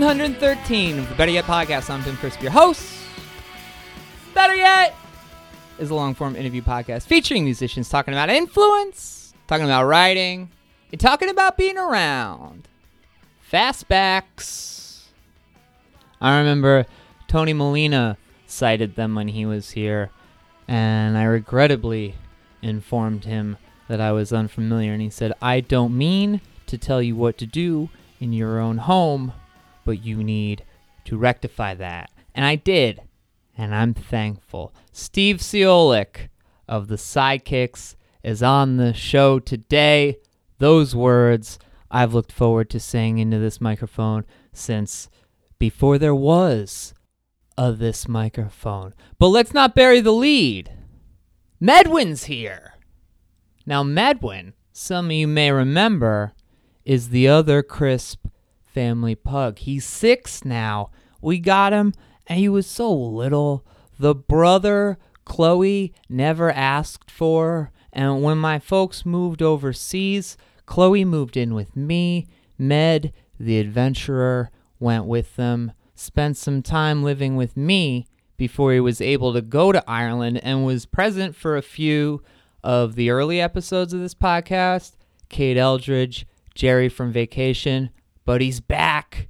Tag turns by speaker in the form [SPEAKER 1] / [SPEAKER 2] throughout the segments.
[SPEAKER 1] 113 of the Better Yet podcast. I'm Tim Crisp, your host. Better Yet is a long form interview podcast featuring musicians talking about influence, talking about writing, and talking about being around. Fastbacks. I remember Tony Molina cited them when he was here, and I regrettably informed him that I was unfamiliar, and he said, I don't mean to tell you what to do in your own home, but you need to rectify that. And I did, and I'm thankful. Steve Ciolek of the Sidekicks is on the show today. Those words I've looked forward to saying into this microphone since before there was a this microphone. But let's not bury the lead. Medwin's here. Now, Medwin, some of you may remember, is the other crisp family pug. He's six now. We got him, and he was so little. The brother Chloe never asked for, and when my folks moved overseas, Chloe moved in with me. Med, the adventurer, went with them, spent some time living with me before he was able to go to Ireland, and was present for a few of the early episodes of this podcast, Kate Eldridge, Jerry from vacation, but he's back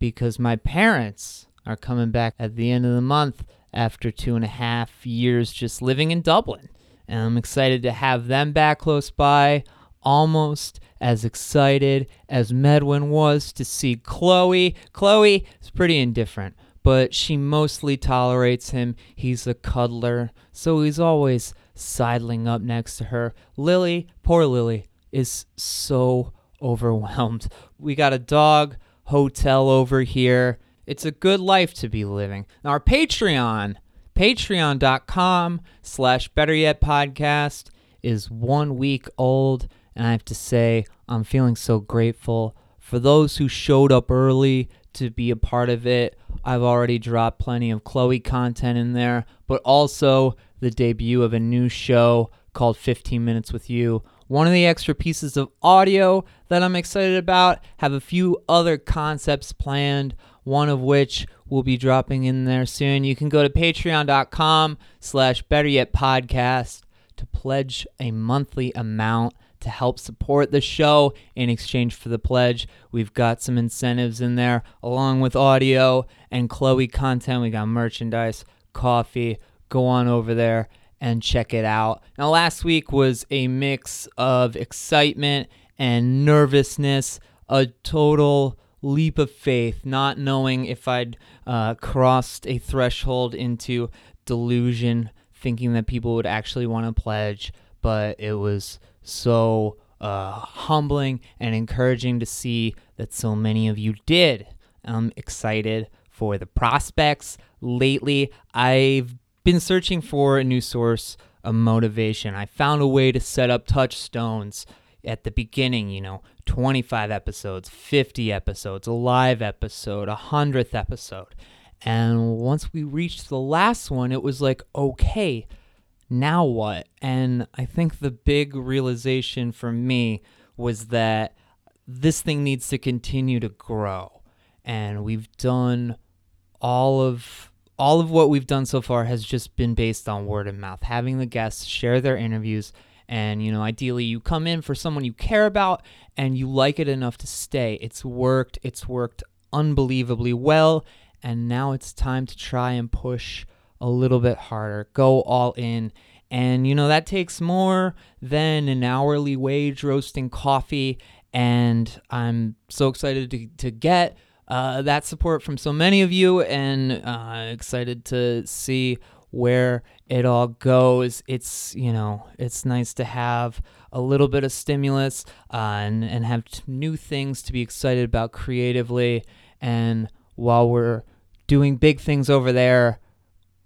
[SPEAKER 1] because my parents are coming back at the end of the month after two and a half years just living in Dublin. And I'm excited to have them back close by, almost as excited as Medwin was to see Chloe. Chloe is pretty indifferent, but she mostly tolerates him. He's a cuddler, so he's always sidling up next to her. Lily, poor Lily, is so overwhelmed. We got a dog hotel over here. It's a good life to be living. Now, our Patreon, patreon.com slash better yet podcast, is one week old. And I have to say, I'm feeling so grateful for those who showed up early to be a part of it. I've already dropped plenty of Chloe content in there, but also the debut of a new show called 15 Minutes with You. One of the extra pieces of audio that I'm excited about have a few other concepts planned, one of which will be dropping in there soon. You can go to patreon.com slash better yet podcast to pledge a monthly amount to help support the show in exchange for the pledge. We've got some incentives in there along with audio and Chloe content. We got merchandise, coffee. Go on over there and check it out. Now, last week was a mix of excitement and nervousness, a total leap of faith, not knowing if I'd uh, crossed a threshold into delusion, thinking that people would actually want to pledge, but it was so uh, humbling and encouraging to see that so many of you did. I'm excited for the prospects. Lately, I've been searching for a new source of motivation. I found a way to set up touchstones at the beginning, you know, 25 episodes, 50 episodes, a live episode, a 100th episode. And once we reached the last one, it was like, okay, now what? And I think the big realization for me was that this thing needs to continue to grow. And we've done all of all of what we've done so far has just been based on word of mouth, having the guests share their interviews and you know ideally you come in for someone you care about and you like it enough to stay. It's worked. It's worked unbelievably well and now it's time to try and push a little bit harder, go all in. And, you know, that takes more than an hourly wage roasting coffee. And I'm so excited to, to get uh, that support from so many of you and uh, excited to see where it all goes. It's, you know, it's nice to have a little bit of stimulus uh, and, and have t- new things to be excited about creatively. And while we're doing big things over there,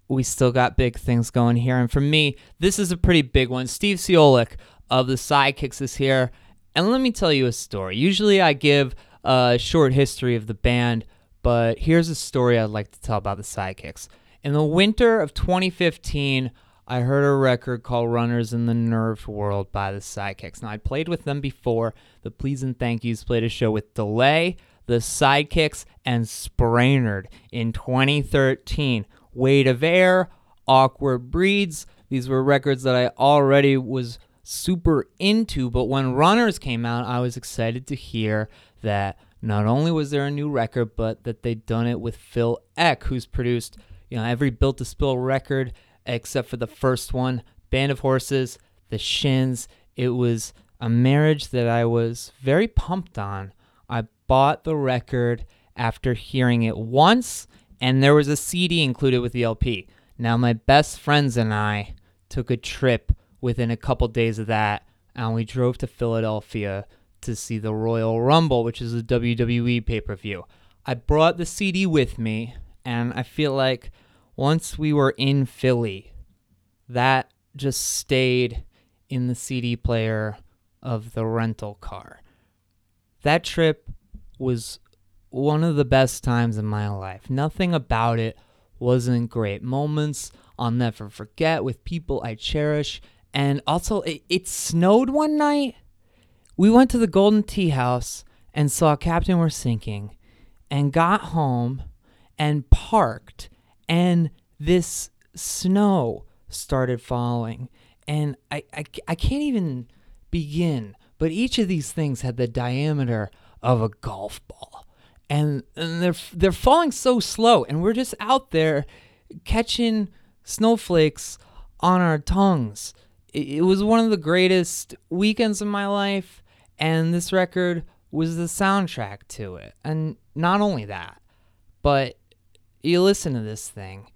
[SPEAKER 1] we still got big things going here. And for me, this is a pretty big one. Steve Ciolek of the Sidekicks is here. And let me tell you a story. Usually I give a short history of the band, but here's a story I'd like to tell about the Sidekicks. In the winter of 2015, I heard a record called Runners in the Nerve World by the Sidekicks. Now, I played with them before. The Please and Thank Yous played a show with Delay, the Sidekicks, and Spraynard in 2013. Weight of Air, Awkward Breeds. These were records that I already was super into, but when Runners came out, I was excited to hear that not only was there a new record, but that they'd done it with Phil Ek, who's produced you know every Built to Spill record except for the first one, Band of Horses, The Shins. It was a marriage that I was very pumped on. I bought the record after hearing it once, and there was a CD included with the LP. Now, my best friends and I took a trip within a couple days of that, and we drove to Philadelphia to see the Royal Rumble, which is a WWE pay per view. I brought the CD with me, and I feel like once we were in Philly, that just stayed in the CD player of the rental car. That trip was one of the best times in my life. Nothing about it wasn't great. Moments I'll never forget with people I cherish. And also, it, it snowed one night. We went to the Golden Tea House and saw Captain We're Sinking and got home and parked and this snow started falling. And I, I, I can't even begin but each of these things had the diameter of a golf ball. And, and they're they're falling so slow and we're just out there catching snowflakes on our tongues. It, it was one of the greatest weekends of my life and this record was the soundtrack to it. And not only that but you listen to this thing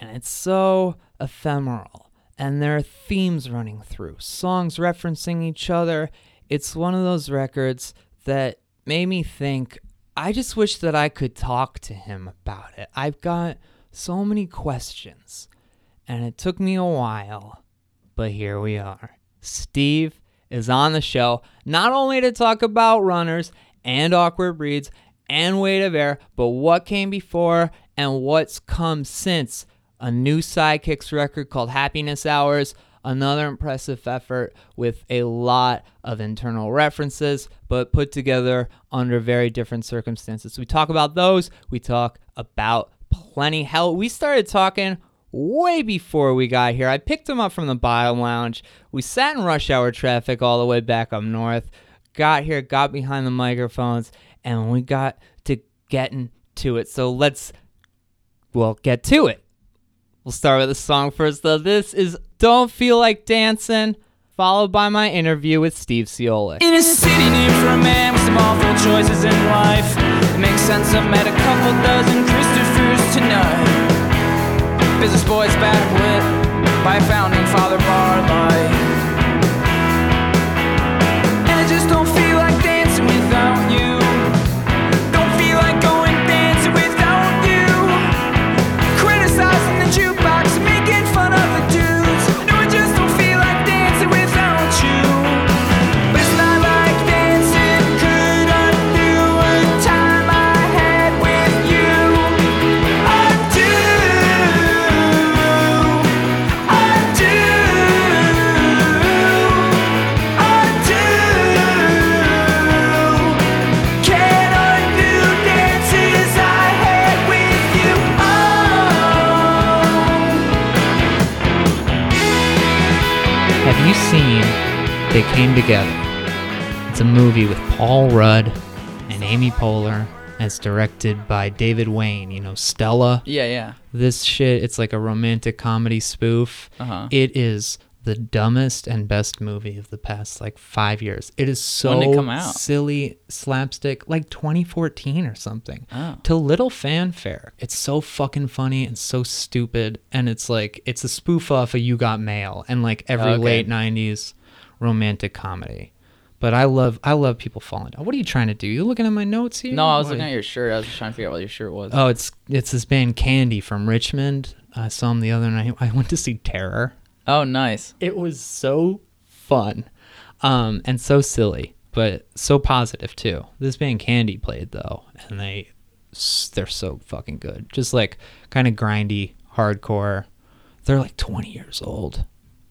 [SPEAKER 1] and it's so ephemeral. And there are themes running through songs referencing each other. It's one of those records that made me think i just wish that i could talk to him about it. I've got so many questions and it took me a while but here we are. Steve is on the show not only to talk about runners and awkward breeds and weight of air but what came before and what's come since. A new Sidekicks record called Happiness Hours, another impressive effort with a lot of internal references, but put together under very different circumstances. We talk about those, we talk about plenty. Hell, we started talking way before we got here. I picked him up from the bottom lounge. We sat in rush hour traffic all the way back up north, got here, got behind the microphones, and we got to getting to it. So let's we'll get to it. We'll start with the song first, though. This is Don't Feel Like Dancing, followed by my interview with Steve Ciolek.
[SPEAKER 2] In a city named for a man with some awful choices in life, makes sense met a couple dozen Christophers tonight. Business boys backlit by founding father Barlight.
[SPEAKER 1] They Came Together? It's a movie with Paul Rudd and Amy Poehler. and It's directed by David Wain. You know, Stella.
[SPEAKER 3] Yeah, yeah.
[SPEAKER 1] This shit, it's like a romantic comedy spoof.
[SPEAKER 3] Uh huh.
[SPEAKER 1] It is the dumbest and best movie of the past like five years. It is so
[SPEAKER 3] it come out?
[SPEAKER 1] silly, slapstick, like 2014 or something.
[SPEAKER 3] Oh.
[SPEAKER 1] To little fanfare. It's so fucking funny and so stupid, and it's like it's a spoof off of You Got Mail and like every
[SPEAKER 3] Okay.
[SPEAKER 1] late 90s romantic comedy. But I love I love people falling down. What are you trying to do? You looking at my notes here?
[SPEAKER 3] No, I was
[SPEAKER 1] What?
[SPEAKER 3] looking at your shirt. I was just trying to figure out what your shirt was.
[SPEAKER 1] Oh, it's it's this band Candy from Richmond. I saw them the other night. I went to see Terror.
[SPEAKER 3] Oh, nice.
[SPEAKER 1] It was so fun, um, and so silly, but so positive too. This band Candy played though, and they they're so fucking good. Just like kind of grindy, hardcore. They're like 20 years old,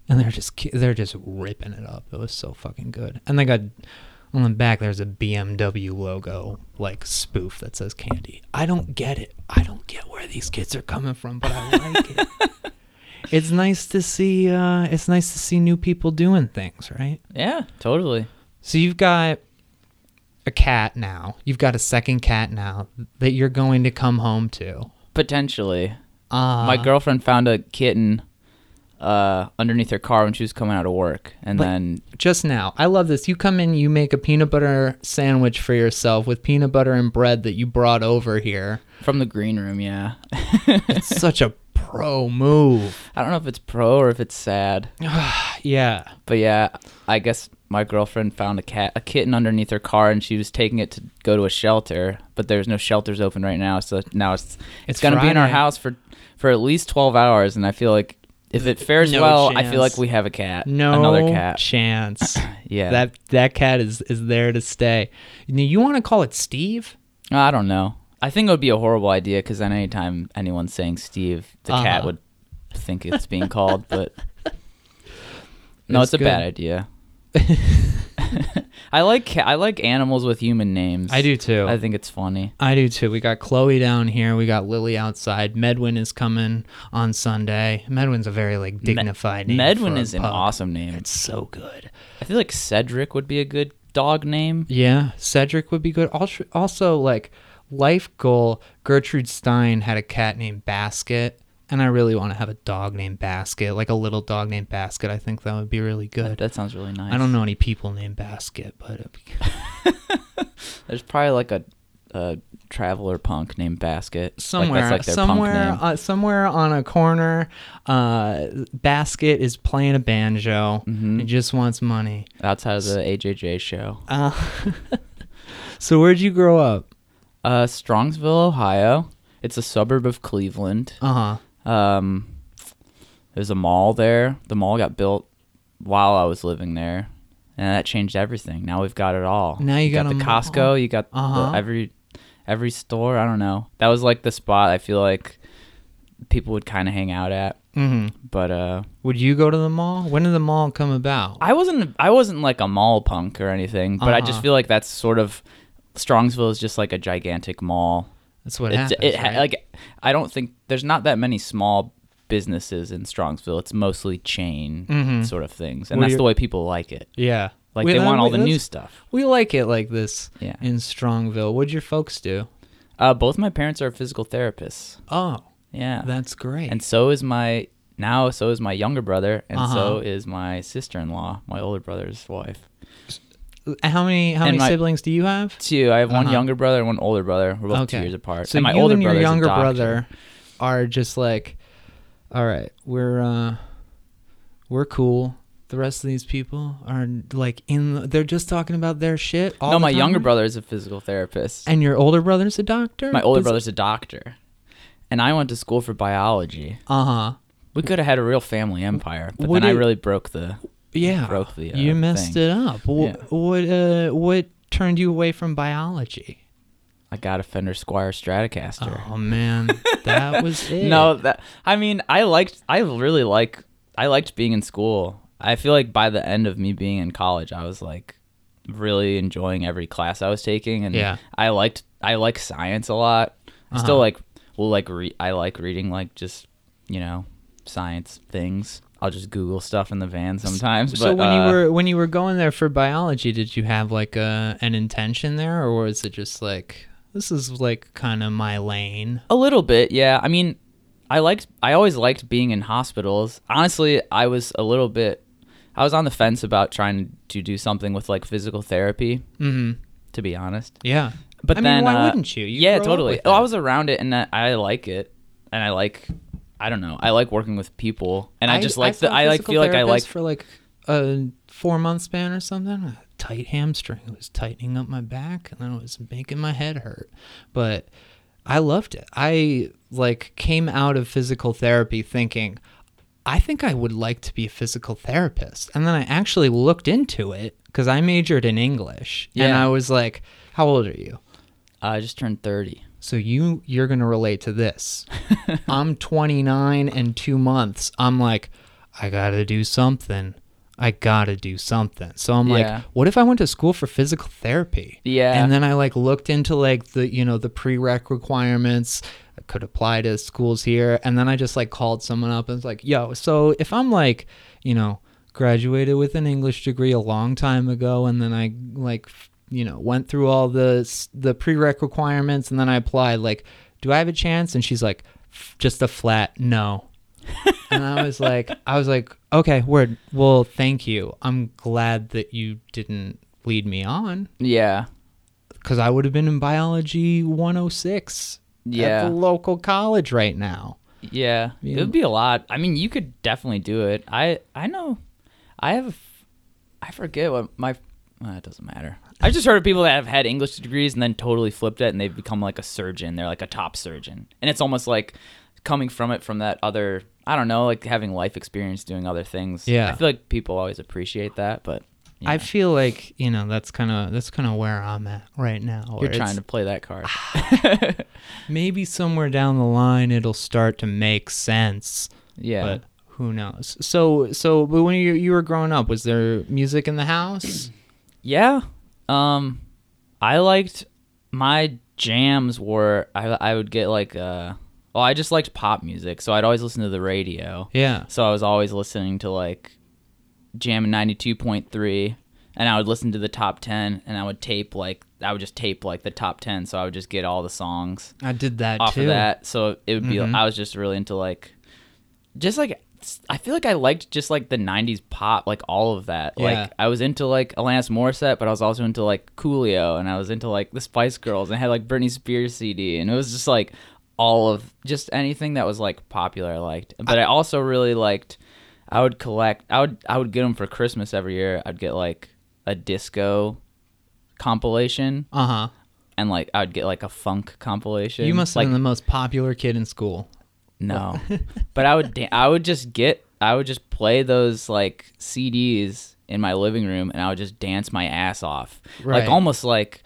[SPEAKER 1] and they're just they're just ripping it up. It was so fucking good. And they got on the back there's a BMW logo like spoof that says candy. I don't get it. I don't get where these kids are coming from, but I like it. It's nice to see. Uh, it's nice to see new people doing things, right?
[SPEAKER 3] Yeah, totally.
[SPEAKER 1] So you've got a cat now. You've got a second cat now that you're going to come home to.
[SPEAKER 3] Potentially.
[SPEAKER 1] Uh,
[SPEAKER 3] My girlfriend found a kitten uh, underneath her car when she was coming out of work, and
[SPEAKER 1] But-
[SPEAKER 3] then
[SPEAKER 1] just now. I love this. You come in, you make a peanut butter sandwich for yourself with peanut butter and bread that you brought over here.
[SPEAKER 3] from the green room, yeah.
[SPEAKER 1] It's such a pro move.
[SPEAKER 3] I don't know if it's pro or if it's sad,
[SPEAKER 1] Yeah.
[SPEAKER 3] but yeah, I guess my girlfriend found a cat, a kitten underneath her car, and she was taking it to go to a shelter, but there's no shelters open right now, so now it's it's,
[SPEAKER 1] It's
[SPEAKER 3] gonna be in our house for for at least twelve hours, and I feel like if it fares
[SPEAKER 1] No
[SPEAKER 3] well, I feel like we have a cat,
[SPEAKER 1] No
[SPEAKER 3] another cat.
[SPEAKER 1] chance.
[SPEAKER 3] Yeah,
[SPEAKER 1] That that cat is is there to stay. You want to call it Steve?
[SPEAKER 3] I don't know. I think it would be a horrible idea because then anytime anyone's saying Steve, the cat
[SPEAKER 1] Uh-huh.
[SPEAKER 3] would think it's being called. But no,
[SPEAKER 1] That's
[SPEAKER 3] it's a bad idea. I like I like animals with human names.
[SPEAKER 1] I do too.
[SPEAKER 3] I think it's funny.
[SPEAKER 1] I do too. We got Chloe down here. We got Lily outside. Medwin is coming on Sunday. Medwin's a very like dignified name.
[SPEAKER 3] Medwin
[SPEAKER 1] for a
[SPEAKER 3] is an awesome name.
[SPEAKER 1] It's so good.
[SPEAKER 3] I feel like Cedric would be a good dog name.
[SPEAKER 1] Yeah, Cedric would be good. Also, also like life goal. Gertrude Stein had a cat named Basket, and I really want to have a dog named Basket, like a little dog named Basket. I think that would be really good.
[SPEAKER 3] That sounds really nice.
[SPEAKER 1] I don't know any people named Basket, but
[SPEAKER 3] There's probably like a, a traveler punk named Basket. Like,
[SPEAKER 1] somewhere,
[SPEAKER 3] that's like their punk
[SPEAKER 1] somewhere,
[SPEAKER 3] name.
[SPEAKER 1] uh, somewhere on a corner, uh, Basket is playing a banjo.
[SPEAKER 3] Mhm.
[SPEAKER 1] He just wants money.
[SPEAKER 3] outside of the AJJ show.
[SPEAKER 1] Uh, so where'd you grow up?
[SPEAKER 3] Uh, Strongsville, Ohio. It's a suburb of Cleveland.
[SPEAKER 1] Uh huh.
[SPEAKER 3] Um, there's a mall there. The mall got built while I was living there, and that changed everything. Now we've got it all.
[SPEAKER 1] Now you got
[SPEAKER 3] the
[SPEAKER 1] a mall.
[SPEAKER 3] Costco. You got
[SPEAKER 1] Uh-huh.
[SPEAKER 3] the, every every store. I don't know. That was like the spot. I feel like people would kind of hang out at.
[SPEAKER 1] hmm
[SPEAKER 3] But uh,
[SPEAKER 1] Would you go to the mall? When did the mall come about?
[SPEAKER 3] I wasn't. I wasn't like a mall punk or anything. But I just
[SPEAKER 1] Uh-huh.
[SPEAKER 3] feel like that's sort of Strongsville is just like a gigantic mall.
[SPEAKER 1] That's what
[SPEAKER 3] It's-
[SPEAKER 1] happens.
[SPEAKER 3] it
[SPEAKER 1] right?
[SPEAKER 3] like I don't think there's not that many small businesses in Strongsville. It's mostly chain
[SPEAKER 1] Mhm.
[SPEAKER 3] sort of things, and
[SPEAKER 1] Well,
[SPEAKER 3] that's the way people like it.
[SPEAKER 1] yeah.
[SPEAKER 3] Like
[SPEAKER 1] We-
[SPEAKER 3] they want all the new stuff.
[SPEAKER 1] We like it like this
[SPEAKER 3] Yeah.
[SPEAKER 1] in Strongville. What'd your folks do?
[SPEAKER 3] Uh, both my parents are physical therapists.
[SPEAKER 1] Oh,
[SPEAKER 3] Yeah,
[SPEAKER 1] that's great.
[SPEAKER 3] and so is my now. So is my younger brother, and
[SPEAKER 1] Uh-huh.
[SPEAKER 3] so is my sister-in-law, my older brother's wife.
[SPEAKER 1] How many how
[SPEAKER 3] and
[SPEAKER 1] many
[SPEAKER 3] my-
[SPEAKER 1] siblings do you have?
[SPEAKER 3] Two. I have one
[SPEAKER 1] Uh-huh.
[SPEAKER 3] younger brother and one older brother. We're both two years apart.
[SPEAKER 1] So
[SPEAKER 3] and my
[SPEAKER 1] you
[SPEAKER 3] older
[SPEAKER 1] and your younger brother are just like, all right, we're uh, we're cool. The rest of these people are like in. The, they're just talking about their shit. All
[SPEAKER 3] No, my younger brother is a physical therapist.
[SPEAKER 1] And your older brother's a doctor.
[SPEAKER 3] my older brother's a doctor, and I went to school for biology.
[SPEAKER 1] Uh huh.
[SPEAKER 3] We could have had a real family empire, but
[SPEAKER 1] Would
[SPEAKER 3] then I really broke the.
[SPEAKER 1] Yeah.
[SPEAKER 3] broke the, uh,
[SPEAKER 1] you messed
[SPEAKER 3] thing.
[SPEAKER 1] it up. Wh-
[SPEAKER 3] Yeah.
[SPEAKER 1] What uh what turned you away from biology?
[SPEAKER 3] I got a Fender Squier Stratocaster.
[SPEAKER 1] Oh man, that was it.
[SPEAKER 3] No, that I mean, I liked. I really like. I liked being in school. I feel like by the end of me being in college, I was like really enjoying every class I was taking, and
[SPEAKER 1] Yeah.
[SPEAKER 3] I liked. I like science a lot. I
[SPEAKER 1] Uh-huh.
[SPEAKER 3] still like. Well, like re- I like reading like just you know science things. I'll just Google stuff in the van sometimes.
[SPEAKER 1] So
[SPEAKER 3] but,
[SPEAKER 1] when
[SPEAKER 3] uh,
[SPEAKER 1] you were when you were going there for biology, did you have like a an intention there, or was it just like this is like kind of my lane?
[SPEAKER 3] A little bit, yeah. I mean, I liked. I always liked being in hospitals. Honestly, I was a little bit. I was on the fence about trying to do something with like physical therapy.
[SPEAKER 1] Mm-hmm.
[SPEAKER 3] To be honest,
[SPEAKER 1] Yeah.
[SPEAKER 3] but
[SPEAKER 1] I mean,
[SPEAKER 3] then
[SPEAKER 1] why
[SPEAKER 3] uh,
[SPEAKER 1] wouldn't you? You
[SPEAKER 3] yeah, totally. Oh, I was around it, and I like it, and I like. I don't know. I like working with people, and I, just like the. I like feel like I like.
[SPEAKER 1] for like a four month span or something. A tight hamstring it was tightening up my back, and then it was making my head hurt. But I loved it. I like came out of physical therapy thinking. I think I would like to be a physical therapist. And then I actually looked into it because I majored in English. And I was like, How old are you?
[SPEAKER 3] I just turned 30.
[SPEAKER 1] So you you're gonna relate to this. I'm 29 and two months. I'm like, I gotta do something. I gotta do something. So I'm
[SPEAKER 3] Yeah.
[SPEAKER 1] like, what if I went to school for physical therapy?
[SPEAKER 3] Yeah.
[SPEAKER 1] And then I like looked into like the you know the prereq requirements. I could apply to schools here, and then I just like called someone up and was like, yo, so if I'm like, you know, graduated with an English degree a long time ago, and then I like you know went through all the the prereq requirements, and then I applied, like, do I have a chance? And she's like, just a flat no. and I was like, I was like, okay, word. Well, thank you. I'm glad that you didn't lead me on
[SPEAKER 3] Yeah.
[SPEAKER 1] because I would have been in biology 106 at
[SPEAKER 3] Yeah.
[SPEAKER 1] the local college right now.
[SPEAKER 3] Yeah,
[SPEAKER 1] Yeah.
[SPEAKER 3] it would be a lot. I mean, you could definitely do it. I I know. I have. I forget what my. Well, it doesn't matter. I just heard of people that have had English degrees and then totally flipped it and they've become like a surgeon. They're like a top surgeon, and it's almost like coming from it from that other. I don't know, like having life experience doing other things.
[SPEAKER 1] Yeah.
[SPEAKER 3] I feel like people always appreciate that, but
[SPEAKER 1] I feel like you know that's kind of that's kind of where I'm at right now.
[SPEAKER 3] you're trying to play that card.
[SPEAKER 1] maybe somewhere down the line it'll start to make sense,
[SPEAKER 3] yeah.
[SPEAKER 1] but who knows? So so but when you you were growing up, was there music in the house?
[SPEAKER 3] Yeah. Um I liked my jams were I I would get like uh well I just liked pop music, so I'd always listen to the radio.
[SPEAKER 1] yeah.
[SPEAKER 3] So I was always listening to like Jam 92.3 and I would listen to the top 10 and I would tape like I would just tape like the top 10 so I would just get all the songs
[SPEAKER 1] I did that
[SPEAKER 3] off
[SPEAKER 1] too.
[SPEAKER 3] of that. So it would be
[SPEAKER 1] Mhm.
[SPEAKER 3] I was just really into like just like I feel like I liked just like the 90s pop, like all of that.
[SPEAKER 1] Yeah.
[SPEAKER 3] Like I was into like Alanis Morissette, but I was also into like Coolio and I was into like the Spice Girls and I had like Britney Spears CD and it was just like all of just anything that was like popular I liked. But I also really liked I would collect I would I would get them for Christmas every year. I'd get like a disco compilation
[SPEAKER 1] Uh huh.
[SPEAKER 3] and like I would get like a funk compilation.
[SPEAKER 1] You must have
[SPEAKER 3] like
[SPEAKER 1] been the most popular kid in school.
[SPEAKER 3] No, but I would da- I would just get I would just play those like CDs in my living room and I would just dance my ass off,
[SPEAKER 1] Right.
[SPEAKER 3] like almost like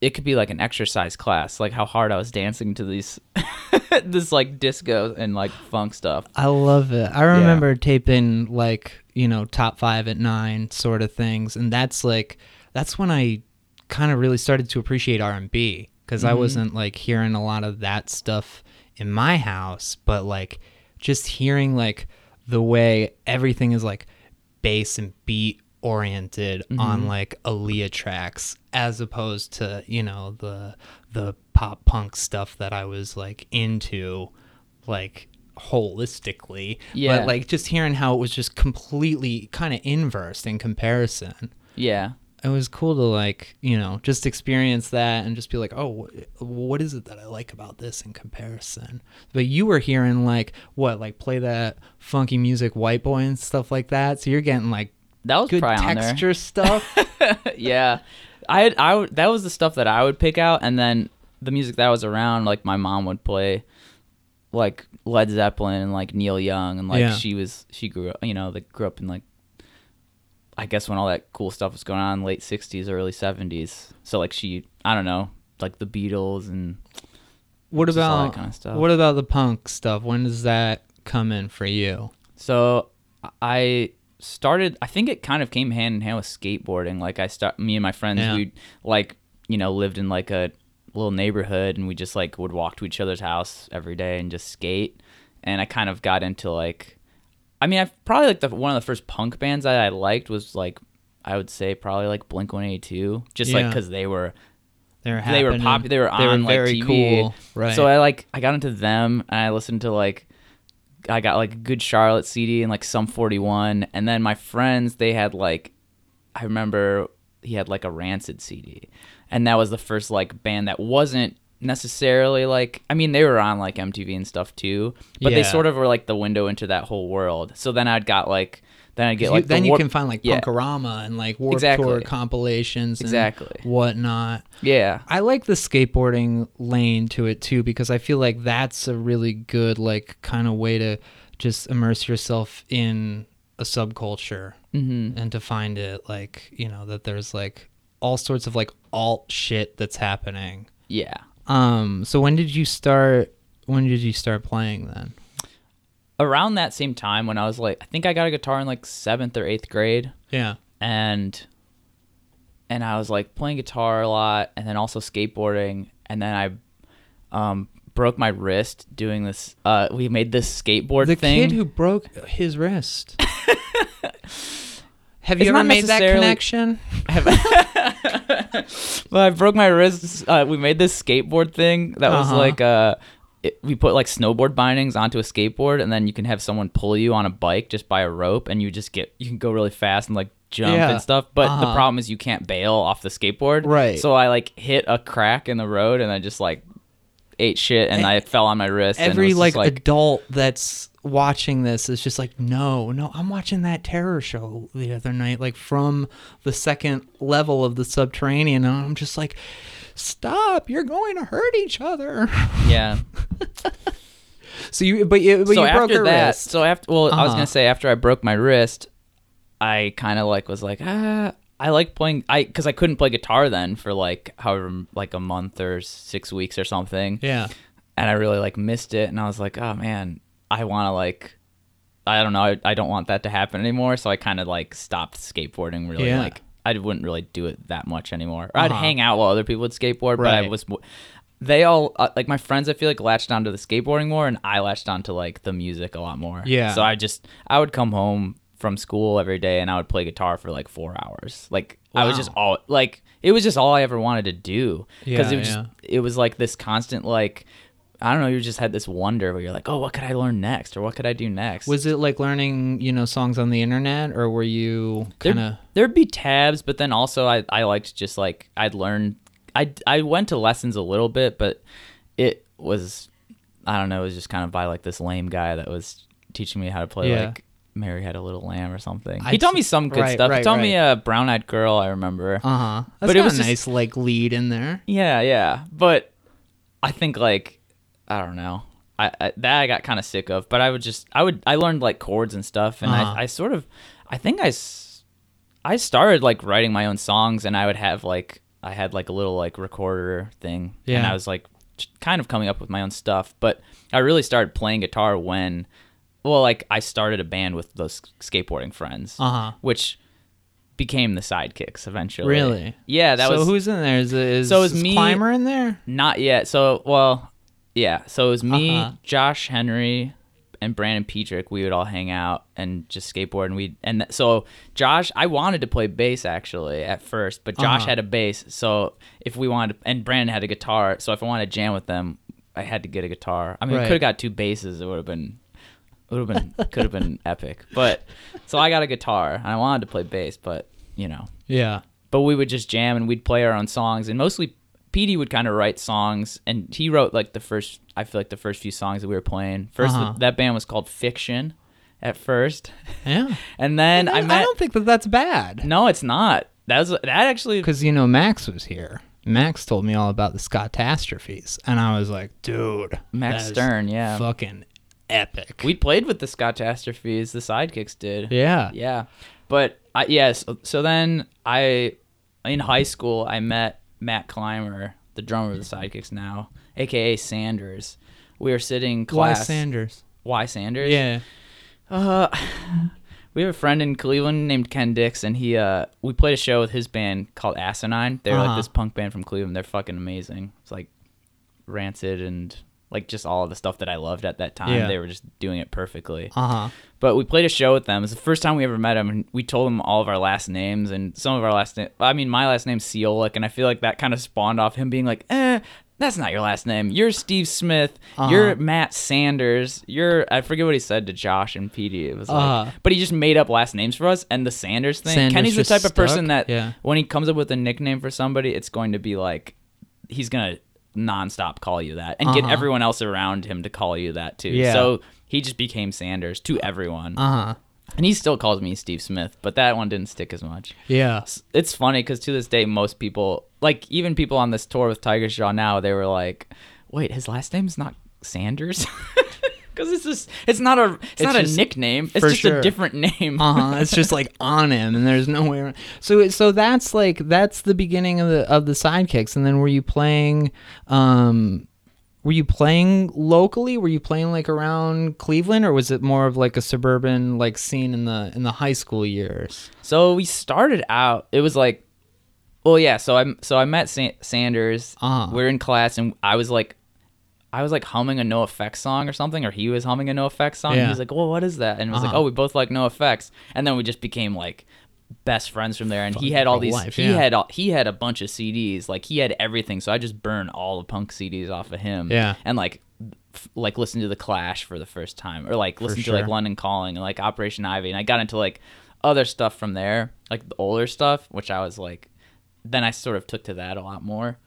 [SPEAKER 3] it could be like an exercise class, like how hard I was dancing to these this like disco and like funk stuff.
[SPEAKER 1] I love it. I remember taping like, you know, top five at nine sort of things. And that's like, that's when I kind of really started to appreciate R&B because I mm-hmm. wasn't like hearing a lot of that stuff in my house, but like just hearing like the way everything is like bass and beat oriented mm-hmm. on like Aaliyah tracks as opposed to, you know, the the pop punk stuff that I was like into like holistically.
[SPEAKER 3] Yeah.
[SPEAKER 1] But like just hearing how it was just completely kind of inverse in comparison.
[SPEAKER 3] Yeah,
[SPEAKER 1] It was cool to like, you know, just experience that and just be like, oh, wh- what is it that I like about this in comparison? But you were hearing like, what, like play that funky music, white boy and stuff like that. So you're getting like
[SPEAKER 3] that was
[SPEAKER 1] good
[SPEAKER 3] probably on there.
[SPEAKER 1] texture stuff.
[SPEAKER 3] yeah, I I that was the stuff that I would pick out, and then the music that was around, like my mom would play, like Led Zeppelin and like Neil Young, and like
[SPEAKER 1] Yeah.
[SPEAKER 3] she was she grew up, you know, like grew up in like, I guess when all that cool stuff was going on, late '60s, early '70s. So like she, I don't know, like the Beatles and
[SPEAKER 1] what
[SPEAKER 3] Just all that
[SPEAKER 1] about
[SPEAKER 3] kinda stuff.
[SPEAKER 1] what about the punk stuff? When does that come in for you?
[SPEAKER 3] So I started. I think it kind of came hand in hand with skateboarding. Like I start, me and my friends,
[SPEAKER 1] Yeah.
[SPEAKER 3] we like you know lived in like a little neighborhood, and we just like would walk to each other's house every day and just skate. And I kind of got into like, I mean, I probably like the one of the first punk bands that I liked was like. I would say probably like Blink One Eighty Two, just like because they were
[SPEAKER 1] They're
[SPEAKER 3] they were popular. They were on
[SPEAKER 1] They were
[SPEAKER 3] like
[SPEAKER 1] very
[SPEAKER 3] TV.
[SPEAKER 1] cool. Right.
[SPEAKER 3] So I like I got into them and I listened to like I got like a good Charlotte CD and like Sum 41 and then my friends they had like I remember he had like a Rancid CD and that was the first like band that wasn't necessarily like I mean they were on like MTV and stuff too but they sort of were like the window into that whole world. So then I'd got like then I'd get
[SPEAKER 1] You-
[SPEAKER 3] like the
[SPEAKER 1] then you can find like
[SPEAKER 3] Yeah.
[SPEAKER 1] Punk-O-Rama and like Warped
[SPEAKER 3] Exactly.
[SPEAKER 1] Tour compilations, and
[SPEAKER 3] Exactly.
[SPEAKER 1] whatnot.
[SPEAKER 3] yeah
[SPEAKER 1] I like the skateboarding lane to it too because I feel like that's a really good like kind of way to just immerse yourself in a subculture
[SPEAKER 3] mm-hmm.
[SPEAKER 1] and to find it like you know that there's like all sorts of like alt shit that's happening
[SPEAKER 3] Yeah.
[SPEAKER 1] Um. So when did you start? When did you start playing then?
[SPEAKER 3] Around that same time when I was like I think I got a guitar in like 7th or 8th grade
[SPEAKER 1] Yeah.
[SPEAKER 3] and and I was like playing guitar a lot and then also skateboarding and then I um broke my wrist doing this uh we made this skateboard
[SPEAKER 1] The
[SPEAKER 3] thing.
[SPEAKER 1] The kid who broke his wrist. Have
[SPEAKER 3] It's
[SPEAKER 1] you ever
[SPEAKER 3] not
[SPEAKER 1] made that connection?
[SPEAKER 3] well, I broke my wrist. Uh, we made this skateboard thing that was
[SPEAKER 1] Uh-huh.
[SPEAKER 3] like uh, it, we put like snowboard bindings onto a skateboard, and then you can have someone pull you on a bike just by a rope, and you just get you can go really fast and like jump
[SPEAKER 1] Yeah.
[SPEAKER 3] and stuff. But the
[SPEAKER 1] Uh-huh.
[SPEAKER 3] problem is you can't bail off the skateboard.
[SPEAKER 1] Right.
[SPEAKER 3] So I like hit a crack in the road, and I just like ate shit, and I fell on my wrist.
[SPEAKER 1] Every like,
[SPEAKER 3] just,
[SPEAKER 1] adult that's watching this is just like, no, no, I'm watching that terror show the other night, like from the second level of the subterranean, and I'm just like, stop, you're going to hurt each other.
[SPEAKER 3] yeah.
[SPEAKER 1] so you, but you, but
[SPEAKER 3] so
[SPEAKER 1] you broke
[SPEAKER 3] after
[SPEAKER 1] her
[SPEAKER 3] that,
[SPEAKER 1] wrist.
[SPEAKER 3] so after well, I was
[SPEAKER 1] Uh-huh.
[SPEAKER 3] gonna say after I broke my wrist, I kind of like was like ah, I like playing I because I couldn't play guitar then for like however like a month or six weeks or something,
[SPEAKER 1] yeah.
[SPEAKER 3] and I really like missed it, and I was like oh man, I want to like. I don't know. I, I don't want that to happen anymore. So I kind of like stopped skateboarding. Really,
[SPEAKER 1] Yeah.
[SPEAKER 3] like I wouldn't really do it that much anymore. Or I'd
[SPEAKER 1] Uh-huh.
[SPEAKER 3] hang out while other people would skateboard, but I was they all uh, like my friends i feel like latched onto the skateboarding more and i latched onto like the music a lot more
[SPEAKER 1] Yeah.
[SPEAKER 3] so i just i would come home from school every day and i would play guitar for like four hours like i was just all like it was just all i ever wanted to do because
[SPEAKER 1] Yeah,
[SPEAKER 3] it was just it was like this constant like i don't know you just had this wonder where you're like oh what could i learn next or what could i do next
[SPEAKER 1] Was it like learning, you know, songs on the internet, or were you kind of?
[SPEAKER 3] There, there'd be tabs, but then also I, I liked just like I'd learn. I I went to lessons a little bit, but it was I don't know. It was just kind of by like this lame guy that was teaching me how to play
[SPEAKER 1] Yeah.
[SPEAKER 3] like Mary Had a Little Lamb or something. He taught
[SPEAKER 1] see-
[SPEAKER 3] me some good
[SPEAKER 1] right,
[SPEAKER 3] stuff.
[SPEAKER 1] right,
[SPEAKER 3] he taught me a Brown Eyed Girl. I remember.
[SPEAKER 1] Uh huh. That's
[SPEAKER 3] But it was
[SPEAKER 1] a
[SPEAKER 3] just-
[SPEAKER 1] nice like lead in there.
[SPEAKER 3] Yeah, yeah. But I think like I don't know. I, I that I got kind of sick of. But I would just I would I learned like chords and stuff, and
[SPEAKER 1] Uh-huh.
[SPEAKER 3] I I sort of I think I I started like writing my own songs, and I would have like I had like a little like recorder thing, and I was like kind of coming up with my own stuff. But I really started playing guitar when. Well, like I started a band with those skateboarding friends,
[SPEAKER 1] Uh huh.
[SPEAKER 3] which became the sidekicks eventually.
[SPEAKER 1] Really?
[SPEAKER 3] Yeah, that
[SPEAKER 1] so
[SPEAKER 3] was
[SPEAKER 1] who's in there? Is, is
[SPEAKER 3] So is
[SPEAKER 1] is
[SPEAKER 3] me-
[SPEAKER 1] Clymer in there?
[SPEAKER 3] not yet. So, well, yeah. So it was me,
[SPEAKER 1] Uh-huh.
[SPEAKER 3] Josh Henry, and Brandon Petrick. We would all hang out and just skateboard. And we and th- so Josh, I wanted to play bass actually at first, but Josh
[SPEAKER 1] Uh-huh.
[SPEAKER 3] had a bass. So if we wanted, and Brandon had a guitar. So if I wanted to jam with them, I had to get a guitar. I mean,
[SPEAKER 1] Right.
[SPEAKER 3] I could have got two basses. It would have been. It would have been could have been epic, but so I got a guitar and I wanted to play bass, but you know,
[SPEAKER 1] Yeah.
[SPEAKER 3] but we would just jam and we'd play our own songs and mostly Petey would kind of write songs and he wrote like the first I feel like the first few songs that we were playing. 1st
[SPEAKER 1] Uh-huh.
[SPEAKER 3] that band was called Fiction at first.
[SPEAKER 1] Yeah.
[SPEAKER 3] And then I
[SPEAKER 1] I,
[SPEAKER 3] met
[SPEAKER 1] don't think that that's bad.
[SPEAKER 3] No, it's not. That was that actually
[SPEAKER 1] Because, you know, Max was here. Max told me all about the Scotastrophes. And I was like, dude.
[SPEAKER 3] Max Stern, yeah.
[SPEAKER 1] Fucking epic.
[SPEAKER 3] we played with the Scotastrophes, the sidekicks did.
[SPEAKER 1] yeah.
[SPEAKER 3] Yeah. But I yes, so then I in high school I met Matt Clymer, the drummer of the Sidekicks now, aka Sanders. We were sitting class. Why.
[SPEAKER 1] Sanders?
[SPEAKER 3] Why Sanders?
[SPEAKER 1] Yeah.
[SPEAKER 3] Uh, we have a friend in Cleveland named Ken Dix, and he uh, we played a show with his band called Asinine. They're
[SPEAKER 1] Uh-huh.
[SPEAKER 3] like this punk band from Cleveland. They're fucking amazing. It's like Rancid and like just all of the stuff that I loved at that time.
[SPEAKER 1] Yeah.
[SPEAKER 3] They were just doing it perfectly.
[SPEAKER 1] Uh huh.
[SPEAKER 3] But we played a show with them. It was the first time we ever met them, and we told them all of our last names and some of our last name. I mean, my last name's Ciolek, and I feel like that kind of spawned off him being like, "Eh, that's not your last name. You're Steve Smith.
[SPEAKER 1] Uh-huh.
[SPEAKER 3] You're Matt Sanders. You're I forget what he said to Josh and Petey. It was
[SPEAKER 1] Uh-huh.
[SPEAKER 3] but he just made up last names for us. And the Sanders thing,
[SPEAKER 1] Sanders
[SPEAKER 3] Kenny's the type of person that
[SPEAKER 1] Yeah.
[SPEAKER 3] when he comes up with a nickname for somebody, it's going to be like he's gonna nonstop call you that and get
[SPEAKER 1] Uh-huh.
[SPEAKER 3] everyone else around him to call you that too.
[SPEAKER 1] Yeah.
[SPEAKER 3] So he just became Sanders to everyone.
[SPEAKER 1] Uh huh.
[SPEAKER 3] And he still calls me Steve Smith, but that one didn't stick as much.
[SPEAKER 1] Yeah.
[SPEAKER 3] It's- It's funny because to this day, most people, like even people on this tour with Tigers Jaw now, they were like, "Wait, his last name's not Sanders." Because it's just it's not a it's,
[SPEAKER 1] It's
[SPEAKER 3] not a nickname. It's just
[SPEAKER 1] sure.
[SPEAKER 3] a different name.
[SPEAKER 1] uh huh. It's just like on him, and there's no way around. So so that's like that's the beginning of the of the sidekicks, and then were you playing? um were you playing locally? Were you playing like around Cleveland, or was it more of like a suburban like scene in the in the high school years?
[SPEAKER 3] So we started out. It was like, well, yeah. So I so I met Sa- Sanders.
[SPEAKER 1] Uh-huh.
[SPEAKER 3] We are in class, and I was like, I was like humming a NOFX song or something, or he was humming a NOFX song.
[SPEAKER 1] Yeah.
[SPEAKER 3] He was like, "Well, what is that?" And it was like,
[SPEAKER 1] Uh-huh.
[SPEAKER 3] "Oh, we both like NOFX." And then we just became like best friends from there. And he had all these.
[SPEAKER 1] life,
[SPEAKER 3] he
[SPEAKER 1] yeah.
[SPEAKER 3] had all, he had a bunch of CDs. Like he had everything. So I just burned all the punk CDs off of him.
[SPEAKER 1] Yeah.
[SPEAKER 3] And like. f- Like listen to the Clash for the first time, or like listen to like. London Calling, and like Operation Ivy, and I got into like other stuff from there, like the older stuff, which I was like, then I sort of took to that a lot more.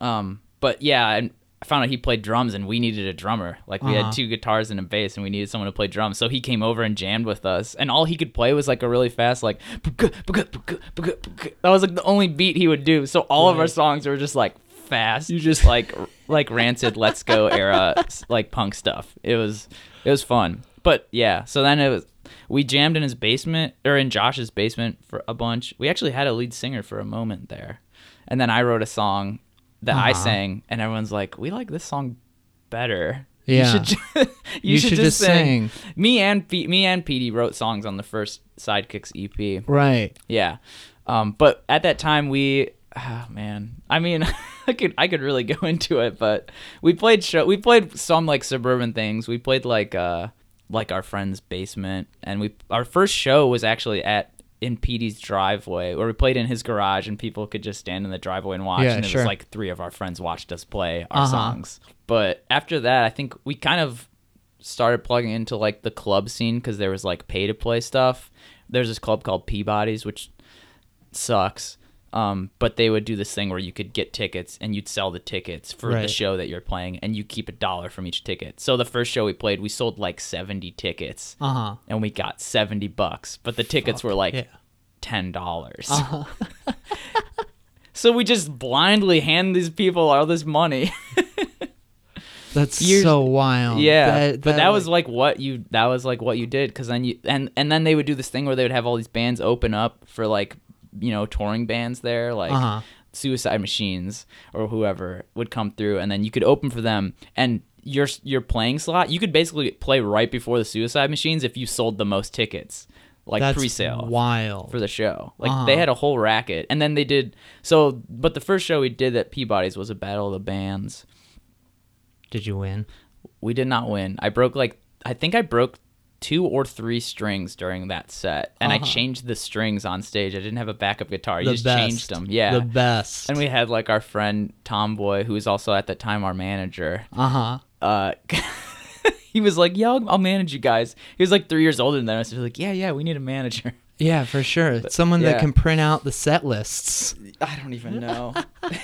[SPEAKER 3] Um, but yeah, and I found out he played drums, and we needed a drummer. Like we
[SPEAKER 1] Uh-huh.
[SPEAKER 3] had two guitars and a bass, and we needed someone to play drums. So he came over and jammed with us, and all he could play was like a really fast like. That was like the only beat he would do. So all of our songs were just like fast.
[SPEAKER 1] You just-
[SPEAKER 3] like like rancid let's go era like punk stuff it was it was fun but yeah so then it was we jammed in his basement or in josh's basement for a bunch we actually had a lead singer for a moment there and then i wrote a song that i
[SPEAKER 1] Uh-huh.
[SPEAKER 3] sang and everyone's like we like this song better
[SPEAKER 1] Yeah.
[SPEAKER 3] you should, ju- you
[SPEAKER 1] You
[SPEAKER 3] should,
[SPEAKER 1] should
[SPEAKER 3] just
[SPEAKER 1] just
[SPEAKER 3] sing.
[SPEAKER 1] sing.
[SPEAKER 3] Me and P- me and Petey wrote songs on the first Sidekicks EP.
[SPEAKER 1] Right.
[SPEAKER 3] Yeah. Um, but at that time we oh, man. I mean I could I could really go into it, but we played show we played some like suburban things. We played like uh like our friend's basement and we our first show was actually at in Petey's driveway where we played in his garage and people could just stand in the driveway and watch
[SPEAKER 1] Yeah,
[SPEAKER 3] and it
[SPEAKER 1] sure.
[SPEAKER 3] was like three of our friends watched us play our
[SPEAKER 1] Uh-huh.
[SPEAKER 3] songs. But after that I think we kind of started plugging into like the club scene because there was like pay to play stuff. There's this club called Peabody's, which sucks. Um, but they would do this thing where you could get tickets and you'd sell the tickets for the show that you're playing and you keep a dollar from each ticket. So the first show we played, we sold like 70 tickets
[SPEAKER 1] Uh huh.
[SPEAKER 3] and we got 70 bucks, but the tickets were like
[SPEAKER 1] yeah.
[SPEAKER 3] $10.
[SPEAKER 1] Uh-huh.
[SPEAKER 3] so we just blindly hand these people all this money.
[SPEAKER 1] That's
[SPEAKER 3] Years-
[SPEAKER 1] so wild.
[SPEAKER 3] Yeah, but that was
[SPEAKER 1] like
[SPEAKER 3] like what you that was like what you did because then you and and then they would do this thing where they would have all these bands open up for like you know touring bands there like
[SPEAKER 1] Uh-huh.
[SPEAKER 3] Suicide Machines or whoever would come through and then you could open for them and your your playing slot you could basically play right before the Suicide Machines if you sold the most tickets like
[SPEAKER 1] that's
[SPEAKER 3] pre-sale
[SPEAKER 1] Wild.
[SPEAKER 3] for the show. Like
[SPEAKER 1] Uh-huh.
[SPEAKER 3] they had a whole racket, and then they did so. But the first show we did at Peabody's was a battle of the bands.
[SPEAKER 1] Did you win?
[SPEAKER 3] We did not win. I broke like I think I broke two or three strings during that set, and I
[SPEAKER 1] Uh-huh.
[SPEAKER 3] changed the strings on stage. I didn't have a backup guitar. You
[SPEAKER 1] the
[SPEAKER 3] just
[SPEAKER 1] best.
[SPEAKER 3] changed them. Yeah.
[SPEAKER 1] The best.
[SPEAKER 3] and we had like our friend Tomboy, who was also at the time our manager.
[SPEAKER 1] uh huh.
[SPEAKER 3] Uh, he was like, "Yeah, I'll, I'll manage you guys." He was like three years older than us. He was like, "Yeah, yeah, we need a manager."
[SPEAKER 1] Yeah, for sure. Someone that can print out the set lists.
[SPEAKER 3] I don't even know.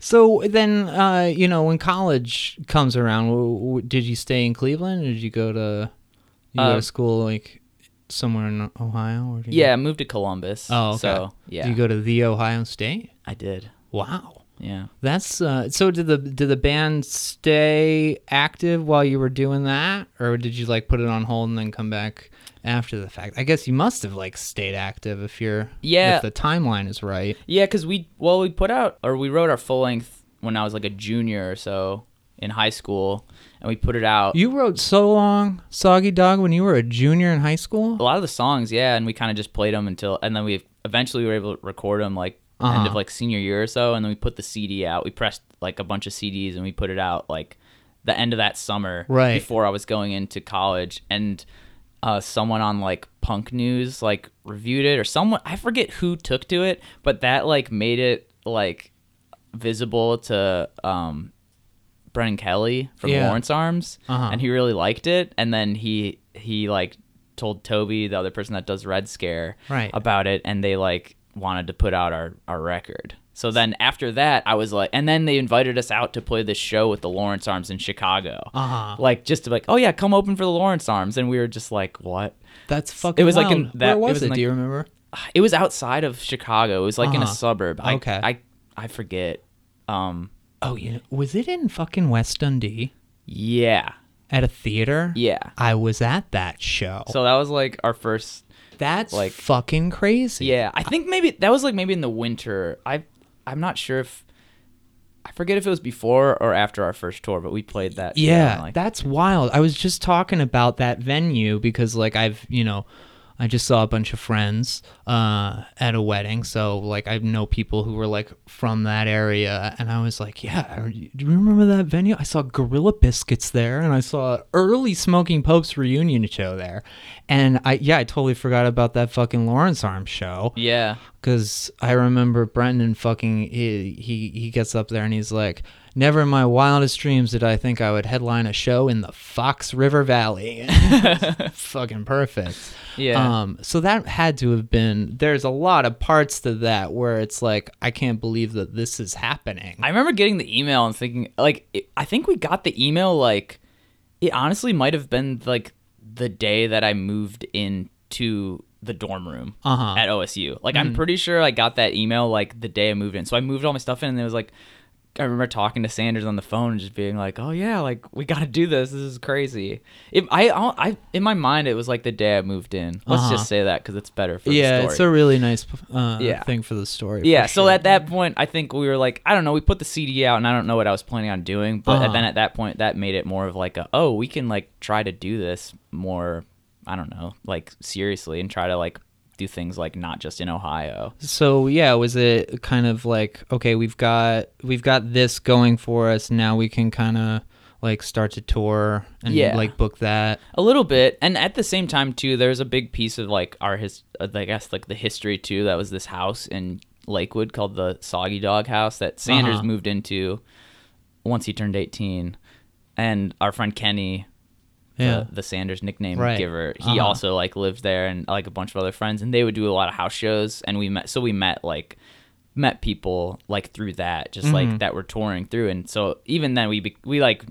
[SPEAKER 1] So then, uh, you know, when college comes around, w- w- did you stay in Cleveland, or did you go to you go
[SPEAKER 3] Uh,
[SPEAKER 1] to school like somewhere in Ohio? Or
[SPEAKER 3] yeah, I moved to Columbus.
[SPEAKER 1] Oh, okay.
[SPEAKER 3] So yeah,
[SPEAKER 1] Did you go to the Ohio State?
[SPEAKER 3] I did.
[SPEAKER 1] Wow.
[SPEAKER 3] Yeah.
[SPEAKER 1] That's uh, so. Did the did the band stay active while you were doing that, or did you like put it on hold and then come back after the fact? I guess you must have like stayed active if you're
[SPEAKER 3] Yeah.
[SPEAKER 1] if the timeline is right.
[SPEAKER 3] Yeah, because we well we put out or we wrote our full length when I was like a junior or so in high school, and we put it out.
[SPEAKER 1] You wrote so long, Soggy Dog, when you were a junior in high school.
[SPEAKER 3] a lot of the songs, yeah, and we kind of just played them until, and then we eventually were able to record them like end
[SPEAKER 1] Uh-huh.
[SPEAKER 3] of like senior year or so, and then we put the CD out. We pressed like a bunch of CDs and we put it out like the end of that summer,
[SPEAKER 1] Right.
[SPEAKER 3] before I was going into college, and uh, someone on like Punk News like reviewed it or someone I forget who took to it, but that like made it like visible to um Brendan Kelly from
[SPEAKER 1] Yeah.
[SPEAKER 3] Lawrence Arms,
[SPEAKER 1] Uh-huh.
[SPEAKER 3] and he really liked it. And then he he like told Toby, the other person that does Red Scare,
[SPEAKER 1] Right.
[SPEAKER 3] about it, and they like wanted to put out our our record. So then after that, I was like, and then they invited us out to play this show with the Lawrence Arms in Chicago.
[SPEAKER 1] Uh-huh.
[SPEAKER 3] Like just to be like, oh yeah, come open for the Lawrence Arms, and we were just like, what?
[SPEAKER 1] That's fucking.
[SPEAKER 3] It was like
[SPEAKER 1] wild.
[SPEAKER 3] in that-
[SPEAKER 1] Where
[SPEAKER 3] it
[SPEAKER 1] was
[SPEAKER 3] was
[SPEAKER 1] it?
[SPEAKER 3] in,
[SPEAKER 1] Do you remember?
[SPEAKER 3] It was outside of Chicago. It was like in a
[SPEAKER 1] Uh-huh.
[SPEAKER 3] suburb. I,
[SPEAKER 1] Okay.
[SPEAKER 3] I I forget. Um,
[SPEAKER 1] Oh, you know, was it in fucking West Dundee?
[SPEAKER 3] yeah,
[SPEAKER 1] at a theater.
[SPEAKER 3] Yeah.
[SPEAKER 1] I was at that show.
[SPEAKER 3] So that was like our first.
[SPEAKER 1] that's
[SPEAKER 3] like-
[SPEAKER 1] fucking crazy.
[SPEAKER 3] Yeah, I think maybe that was like maybe in the winter. I I'm not sure if I forget if it was before or after our first tour, but we played that.
[SPEAKER 1] Yeah,
[SPEAKER 3] like,
[SPEAKER 1] that's wild. I was just talking about that venue because, like, I've, you know, I just saw a bunch of friends uh, at a wedding. So, like, I know people who were, like, from that area. And I was like, yeah, do you remember that venue? I saw Gorilla Biscuits there and I saw early Smoking Popes reunion show there. And I, yeah, I totally forgot about that fucking Lawrence Arms show.
[SPEAKER 3] yeah,
[SPEAKER 1] Because I remember Brendan fucking he, he he gets up there and he's like, "Never in my wildest dreams did I think I would headline a show in the Fox River Valley." fucking perfect.
[SPEAKER 3] yeah,
[SPEAKER 1] Um. So that had to have been. There's a lot of parts to that where it's like, I can't believe that this is happening.
[SPEAKER 3] I remember getting the email and thinking like it, I think we got the email like it honestly might have been like the day that I moved into the dorm room
[SPEAKER 1] Uh-huh.
[SPEAKER 3] at OSU. Like I'm pretty sure I got that email like the day I moved in. So I moved all my stuff in and it was like I remember talking to Sanders on the phone and just being like, "Oh yeah, like we got to do this. This is crazy." It, I, I, in my mind, it was like the day I moved in. Let's
[SPEAKER 1] Uh-huh.
[SPEAKER 3] just say that because it's better for
[SPEAKER 1] yeah, it's a really nice uh,
[SPEAKER 3] Yeah.
[SPEAKER 1] thing for the story.
[SPEAKER 3] Yeah, so
[SPEAKER 1] sure.
[SPEAKER 3] at that point, I think we were like, I don't know, we put the CD out, and I don't know what I was planning on doing, but
[SPEAKER 1] Uh-huh.
[SPEAKER 3] then at that point, that made it more of like a, oh, we can like try to do this more, I don't know, like seriously, and try to like do things like not just in Ohio.
[SPEAKER 1] So yeah, was it kind of like okay, we've got we've got this going for us. Now we can kind of like start to tour and
[SPEAKER 3] Yeah.
[SPEAKER 1] like book that.
[SPEAKER 3] A little bit, and at the same time too, there's a big piece of like our his, uh, I guess like the history too. That was this house in Lakewood called the Soggy Dog House that Sanders
[SPEAKER 1] Uh-huh.
[SPEAKER 3] moved into once he turned 18, and our friend Kenny,
[SPEAKER 1] Yeah.
[SPEAKER 3] the, the Sanders nickname
[SPEAKER 1] Right.
[SPEAKER 3] giver, he
[SPEAKER 1] Uh-huh.
[SPEAKER 3] also like lived there, and like a bunch of other friends, and they would do a lot of house shows, and we met. So we met like met people like through that, just
[SPEAKER 1] Mm-hmm.
[SPEAKER 3] like that were touring through, and so even then we be, we like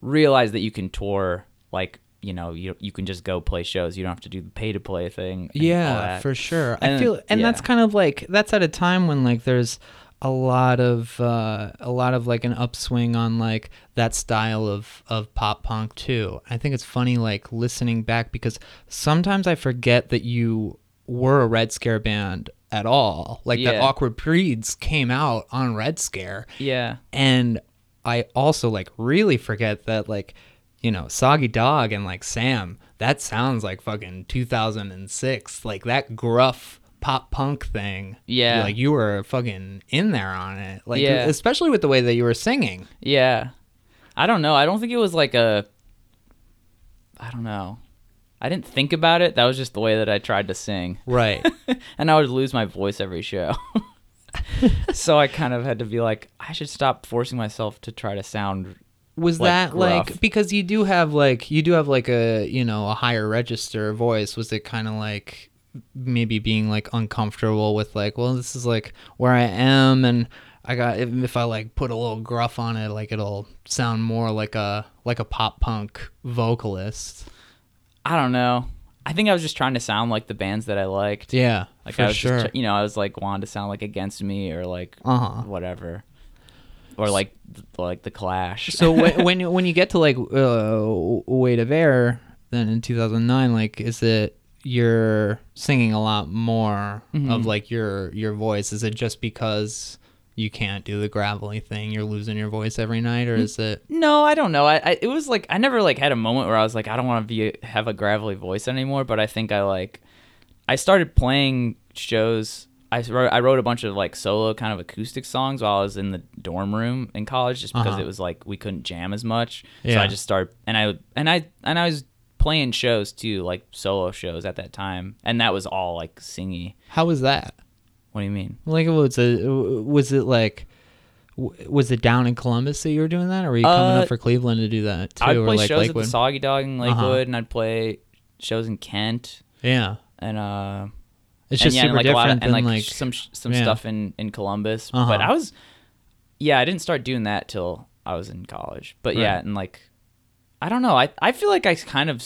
[SPEAKER 3] realized that you can tour like you know you you can just go play shows. You don't have to do the pay to play thing.
[SPEAKER 1] Yeah, for sure. I feel and that's kind of like that's at a time when like there's a lot of uh, a lot of like an upswing on like that style of of pop punk too. I think it's funny like listening back because sometimes I forget that you were a Red Scare band at all. Like that Awkward Breeds came out on Red Scare
[SPEAKER 3] yeah.
[SPEAKER 1] and I also like really forget that like you know Soggy Dog and like Sam that sounds like fucking 2006 like that gruff pop punk thing
[SPEAKER 3] Yeah.
[SPEAKER 1] like you were fucking in there on it like
[SPEAKER 3] Yeah.
[SPEAKER 1] especially with the way that you were singing
[SPEAKER 3] Yeah. I don't know. I don't think it was like a. I don't know. I didn't think about it. That was just the way that I tried to sing.
[SPEAKER 1] right
[SPEAKER 3] and I would lose my voice every show. so I kind of had to be like, I should stop forcing myself to try to sound.
[SPEAKER 1] was
[SPEAKER 3] Like,
[SPEAKER 1] that like because you do have like you do have like a you know a higher register voice was it kind of like maybe being like uncomfortable with like well this is like where i am and i got if, i like put a little gruff on it like it'll sound more like a like a pop punk vocalist
[SPEAKER 3] I don't know. I think I was just trying to sound like the bands that I liked.
[SPEAKER 1] yeah
[SPEAKER 3] Like
[SPEAKER 1] for
[SPEAKER 3] I was
[SPEAKER 1] sure
[SPEAKER 3] just, you know, I was like wanting to sound like Against Me or like
[SPEAKER 1] uh-huh
[SPEAKER 3] whatever, or like like the Clash.
[SPEAKER 1] so when when you, when you get to like uh, weight of air then in 2009 like is it you're singing a lot more
[SPEAKER 3] Mm-hmm.
[SPEAKER 1] of like your your voice is it just because you can't do the gravelly thing you're losing your voice every night or is it
[SPEAKER 3] No, I don't know. I, I it was like I never like had a moment where I was like I don't want to be have a gravelly voice anymore. But I think I like I started playing shows. I wrote I wrote a bunch of like solo kind of acoustic songs while I was in the dorm room in college, just because
[SPEAKER 1] Uh-huh.
[SPEAKER 3] it was like we couldn't jam as much. So
[SPEAKER 1] Yeah.
[SPEAKER 3] I just started and I and I and I was playing shows too, like solo shows at that time, and that was all like singy.
[SPEAKER 1] how was that
[SPEAKER 3] What do you mean?
[SPEAKER 1] like was it was it like was it down in Columbus that you were doing that or were you coming
[SPEAKER 3] Uh,
[SPEAKER 1] up for Cleveland to do that too
[SPEAKER 3] I'd
[SPEAKER 1] or
[SPEAKER 3] play
[SPEAKER 1] like
[SPEAKER 3] shows
[SPEAKER 1] Lakewood
[SPEAKER 3] at the Soggy Dog in Lakewood,
[SPEAKER 1] Uh-huh.
[SPEAKER 3] and I'd play shows in Kent,
[SPEAKER 1] yeah
[SPEAKER 3] and uh.
[SPEAKER 1] it's
[SPEAKER 3] and
[SPEAKER 1] just
[SPEAKER 3] yeah,
[SPEAKER 1] super
[SPEAKER 3] and like a lot
[SPEAKER 1] different
[SPEAKER 3] of, and
[SPEAKER 1] than
[SPEAKER 3] like,
[SPEAKER 1] like,
[SPEAKER 3] some some
[SPEAKER 1] yeah.
[SPEAKER 3] stuff in in Columbus.
[SPEAKER 1] Uh-huh.
[SPEAKER 3] But I was, yeah, I didn't start doing that till I was in college. But yeah, and like, I don't know. I I feel like I kind of,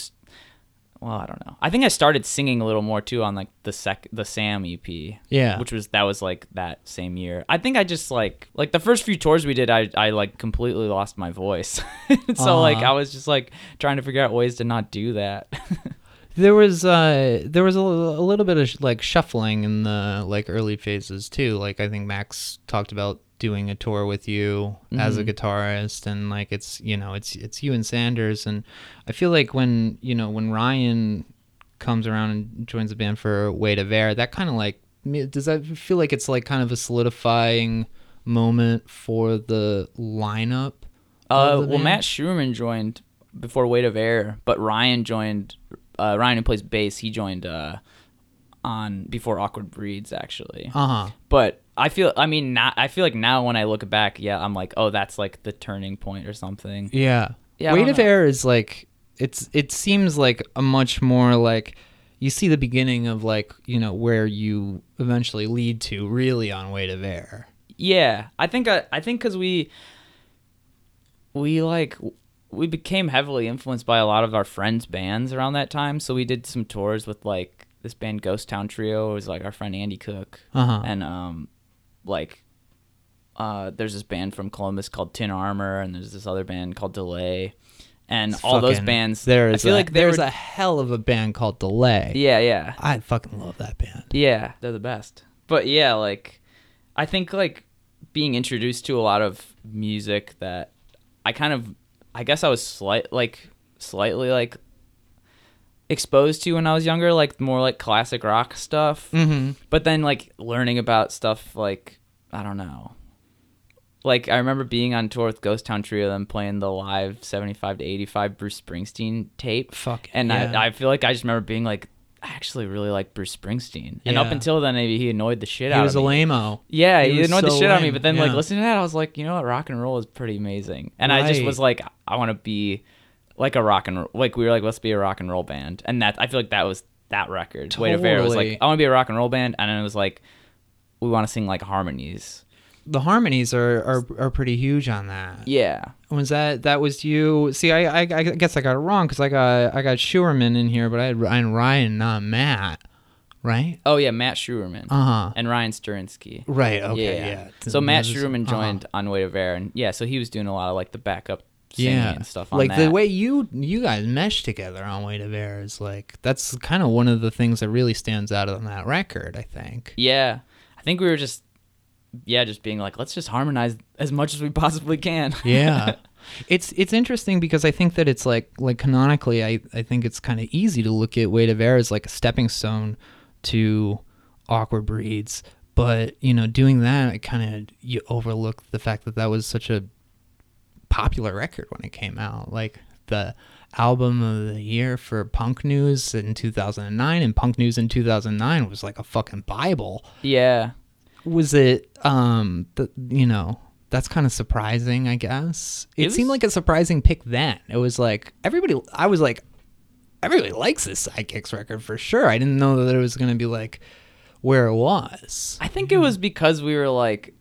[SPEAKER 3] well, I don't know. I think I started singing a little more too on like the sec the Sam EP.
[SPEAKER 1] Yeah.
[SPEAKER 3] Which was that was like that same year. I think I just like like the first few tours we did I I like completely lost my voice. so like
[SPEAKER 1] Uh-huh.
[SPEAKER 3] I was just like trying to figure out ways to not do that.
[SPEAKER 1] There was uh there was a, a little bit of sh- like shuffling in the like early phases too. Like I think Max talked about doing a tour with you as a guitarist and like it's you know it's it's you and Sanders and I feel like when you know when Ryan comes around and joins the band for Weight of Air that kind of like does that feel like it's like kind of a solidifying moment for the lineup?
[SPEAKER 3] Uh,
[SPEAKER 1] the
[SPEAKER 3] well? Matt Schumann joined before Weight of Air, but Ryan joined. Uh, Ryan who plays bass, he joined uh, on before Awkward Breeds actually.
[SPEAKER 1] Uh huh.
[SPEAKER 3] But I feel, I mean, not. I feel like now when I look back, yeah, I'm like, oh, that's like the turning point or something.
[SPEAKER 1] Yeah.
[SPEAKER 3] Yeah,
[SPEAKER 1] Weight of
[SPEAKER 3] know.
[SPEAKER 1] Air is like it's it seems like a much more like you see the beginning of like, you know, where you eventually lead to really on Weight of Air.
[SPEAKER 3] Yeah, I think I, I think because we we like we became heavily influenced by a lot of our friends' bands around that time. So we did some tours with like this band Ghost Town Trio. Was like our friend Andy Cook,
[SPEAKER 1] Uh-huh.
[SPEAKER 3] and um, like uh, there's this band from Columbus called Tin Armor, and there's this other band called Delay, and all those bands.
[SPEAKER 1] There is, I
[SPEAKER 3] feel
[SPEAKER 1] a,
[SPEAKER 3] like
[SPEAKER 1] there's
[SPEAKER 3] were,
[SPEAKER 1] a hell of a band called Delay.
[SPEAKER 3] yeah, yeah.
[SPEAKER 1] I fucking love that band.
[SPEAKER 3] Yeah, they're the best. But yeah, like I think like being introduced to a lot of music that I kind of I guess I was slight like slightly like exposed to when I was younger, like more like classic rock stuff.
[SPEAKER 1] Mm-hmm.
[SPEAKER 3] But then like learning about stuff like I don't know. Like I remember being on tour with Ghost Town Trio, them playing the live seventy-five to eighty-five Bruce Springsteen tape.
[SPEAKER 1] Fuck
[SPEAKER 3] And
[SPEAKER 1] yeah.
[SPEAKER 3] I, I feel like I just remember being like, I actually really like Bruce Springsteen. And up until then, maybe he annoyed the shit
[SPEAKER 1] He
[SPEAKER 3] out
[SPEAKER 1] was a
[SPEAKER 3] of me.
[SPEAKER 1] lame-o.
[SPEAKER 3] Yeah,
[SPEAKER 1] He
[SPEAKER 3] he,
[SPEAKER 1] was
[SPEAKER 3] annoyed the
[SPEAKER 1] so
[SPEAKER 3] shit out of me. But then, like listening to that, I was like, you know what, rock and roll is pretty amazing. And I just was like, I want to be like a rock and roll. Like we were like, let's be a rock and roll band. And that I feel like that was that record. Weight of Air was like, I want to be a rock and roll band, and then it was like, we want to sing like harmonies.
[SPEAKER 1] The harmonies are, are are pretty huge on that.
[SPEAKER 3] Yeah.
[SPEAKER 1] Was that that was you? See, I I, I guess I got it wrong because I got I got Schuerman in here, but I had Ryan, Ryan not Matt, right?
[SPEAKER 3] Oh yeah, Matt Schuerman
[SPEAKER 1] Uh huh.
[SPEAKER 3] and Ryan Sterinsky.
[SPEAKER 1] Right. Okay. Yeah.
[SPEAKER 3] So Matt Schuerman
[SPEAKER 1] uh-huh.
[SPEAKER 3] joined on Weight of Air, and yeah, so he was doing a lot of like the backup singing
[SPEAKER 1] Yeah.
[SPEAKER 3] and stuff on
[SPEAKER 1] like
[SPEAKER 3] that.
[SPEAKER 1] the way you you guys mesh together on Weight of Air is like that's kind of one of the things that really stands out on that record. I think.
[SPEAKER 3] yeah, I think we were just yeah, just being like, let's just harmonize as much as we possibly can.
[SPEAKER 1] Yeah. It's it's interesting because I think that it's like like canonically I, I think it's kind of easy to look at Weight of Air as like a stepping stone to awkward breeds but you know doing that it kind of you overlook the fact that that was such a popular record when it came out. Like the album of the year for punk news in 2009 and punk news in 2009 was like a fucking bible.
[SPEAKER 3] Yeah,
[SPEAKER 1] was it um the, you know that's kind of surprising i guess. It,
[SPEAKER 3] It
[SPEAKER 1] seemed like a surprising pick then. It was like everybody i was like everybody likes this sidekicks record for sure. I didn't know that it was going to be like where it was.
[SPEAKER 3] I think it was because we were like,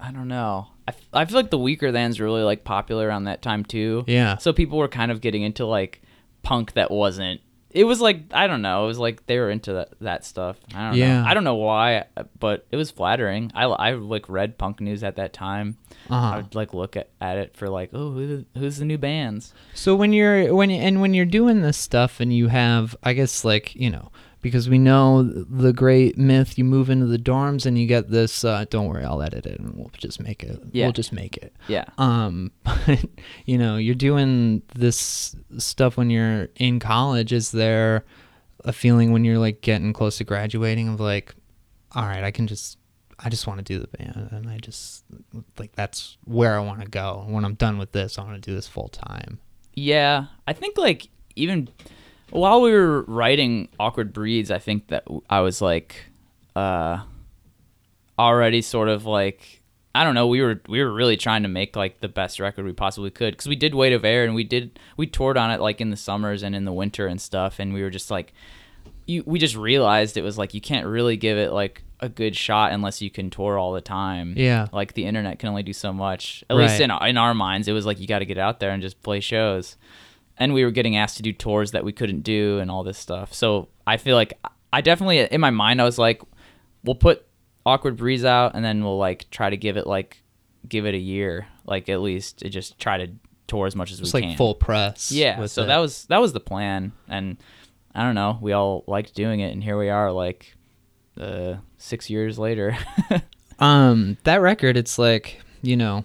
[SPEAKER 3] I don't know. I, I feel like the Weakerthans really like popular around that time too.
[SPEAKER 1] Yeah.
[SPEAKER 3] So people were kind of getting into like punk that wasn't. It was like I don't know. It was like they were into that that stuff. I don't
[SPEAKER 1] Yeah.
[SPEAKER 3] know. I don't know why, but it was flattering. I I like read punk news at that time. I
[SPEAKER 1] uh-huh.
[SPEAKER 3] would like look at, at it for like, oh, who, who's the new bands?
[SPEAKER 1] so when you're when and when you're doing this stuff and you have i guess like you know because we know the great myth you move into the dorms and you get this uh, don't worry i'll edit it and we'll just make it
[SPEAKER 3] Yeah.
[SPEAKER 1] we'll just make it.
[SPEAKER 3] Yeah.
[SPEAKER 1] um but you know you're doing this stuff when you're in college. Is there a feeling when you're like getting close to graduating of like all right i can just i just want to do the band and i just like that's where i want to go. When i'm done with this i want to do this full time.
[SPEAKER 3] Yeah, I think like even while we were writing Awkward Breeds, I think that I was like uh already sort of like I don't know, we were we were really trying to make like the best record we possibly could cuz we did Weight of Air and we did we toured on it like in the summers and in the winter and stuff and we were just like you we just realized it was like you can't really give it like a good shot unless you can tour all the time.
[SPEAKER 1] Yeah.
[SPEAKER 3] Like the internet can only do so much. At least in in our minds, it was like you got to get out there and just play shows. And we were getting asked to do tours that we couldn't do and all this stuff. So I feel like I definitely in my mind I was like, we'll put awkward breeds out and then we'll like try to give it like give it a year, like at least to just try to tour as much as
[SPEAKER 1] we can.
[SPEAKER 3] We
[SPEAKER 1] like
[SPEAKER 3] can.
[SPEAKER 1] full press.
[SPEAKER 3] Yeah, so
[SPEAKER 1] it.
[SPEAKER 3] that was that was the plan, and I don't know, we all liked doing it, and here we are, like uh, six years later.
[SPEAKER 1] Um, that record, it's like, you know,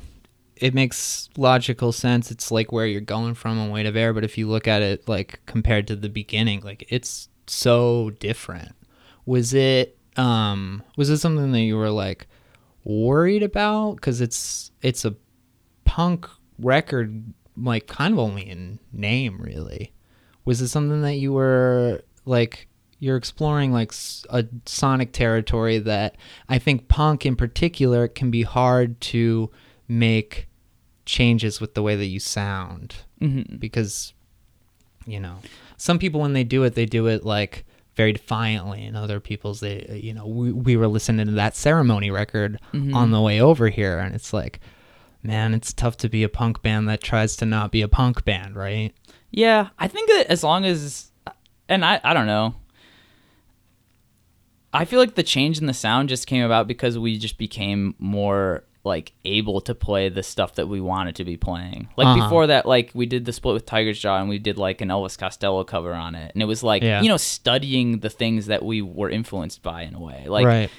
[SPEAKER 1] it makes logical sense. It's like where you're going from on Weight of Air, but if you look at it like compared to the beginning, like it's so different. Was it um was it something that you were like worried about cuz it's it's a punk record like kind of only in name really. Was it something that you were like you're exploring like a sonic territory that I think punk in particular can be hard to make changes with the way that you sound
[SPEAKER 3] mm-hmm.
[SPEAKER 1] because you know some people when they do it they do it like very defiantly and other people's they you know we, we were listening to that ceremony record
[SPEAKER 3] Mhm.
[SPEAKER 1] on the way over here and it's like man it's tough to be a punk band that tries to not be a punk band right
[SPEAKER 3] Yeah, I think that as long as, and I, I don't know. I feel like the change in the sound just came about because we just became more like able to play the stuff that we wanted to be playing. Like
[SPEAKER 1] Uh-huh.
[SPEAKER 3] before that, like we did the split with Tigers Jaw and we did like an Elvis Costello cover on it, and it was like
[SPEAKER 1] Yeah.
[SPEAKER 3] you know studying the things that we were influenced by in a way, like
[SPEAKER 1] right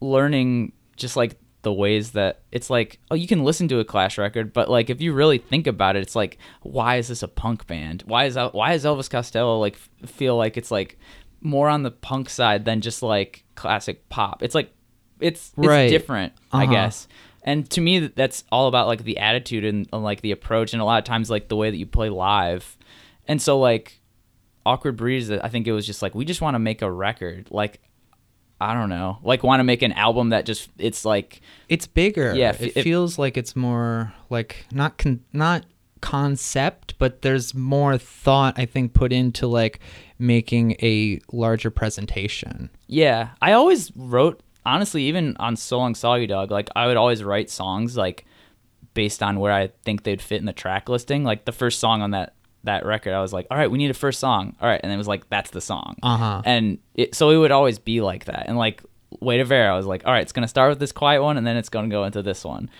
[SPEAKER 3] learning just like the ways that it's like oh you can listen to a clash record but like if you really think about it it's like why is this a punk band why is why is elvis costello like feel like it's like more on the punk side than just like classic pop it's like it's it's
[SPEAKER 1] Right.
[SPEAKER 3] different i
[SPEAKER 1] Uh-huh.
[SPEAKER 3] guess and to me that's all about like the attitude and, and like the approach and a lot of times like the way that you play live. And so like awkward breeds i think it was just like we just want to make a record. Like I don't know, like want to make an album that just it's like
[SPEAKER 1] it's bigger.
[SPEAKER 3] Yeah,
[SPEAKER 1] it
[SPEAKER 3] if-
[SPEAKER 1] feels like it's more like not con- not concept but there's more thought i think put into like making a larger presentation.
[SPEAKER 3] Yeah. I always wrote honestly, even on So Long Soggy Dog, like I would always write songs like based on where I think they'd fit in the track listing. Like the first song on that that record, I was like, all right, we need a first song, all right, and it was like that's the song,
[SPEAKER 1] Uh-huh.
[SPEAKER 3] and it, so it would always be like that. And like Weight of Air, I was like, all right, it's gonna start with this quiet one, and then it's gonna go into this one.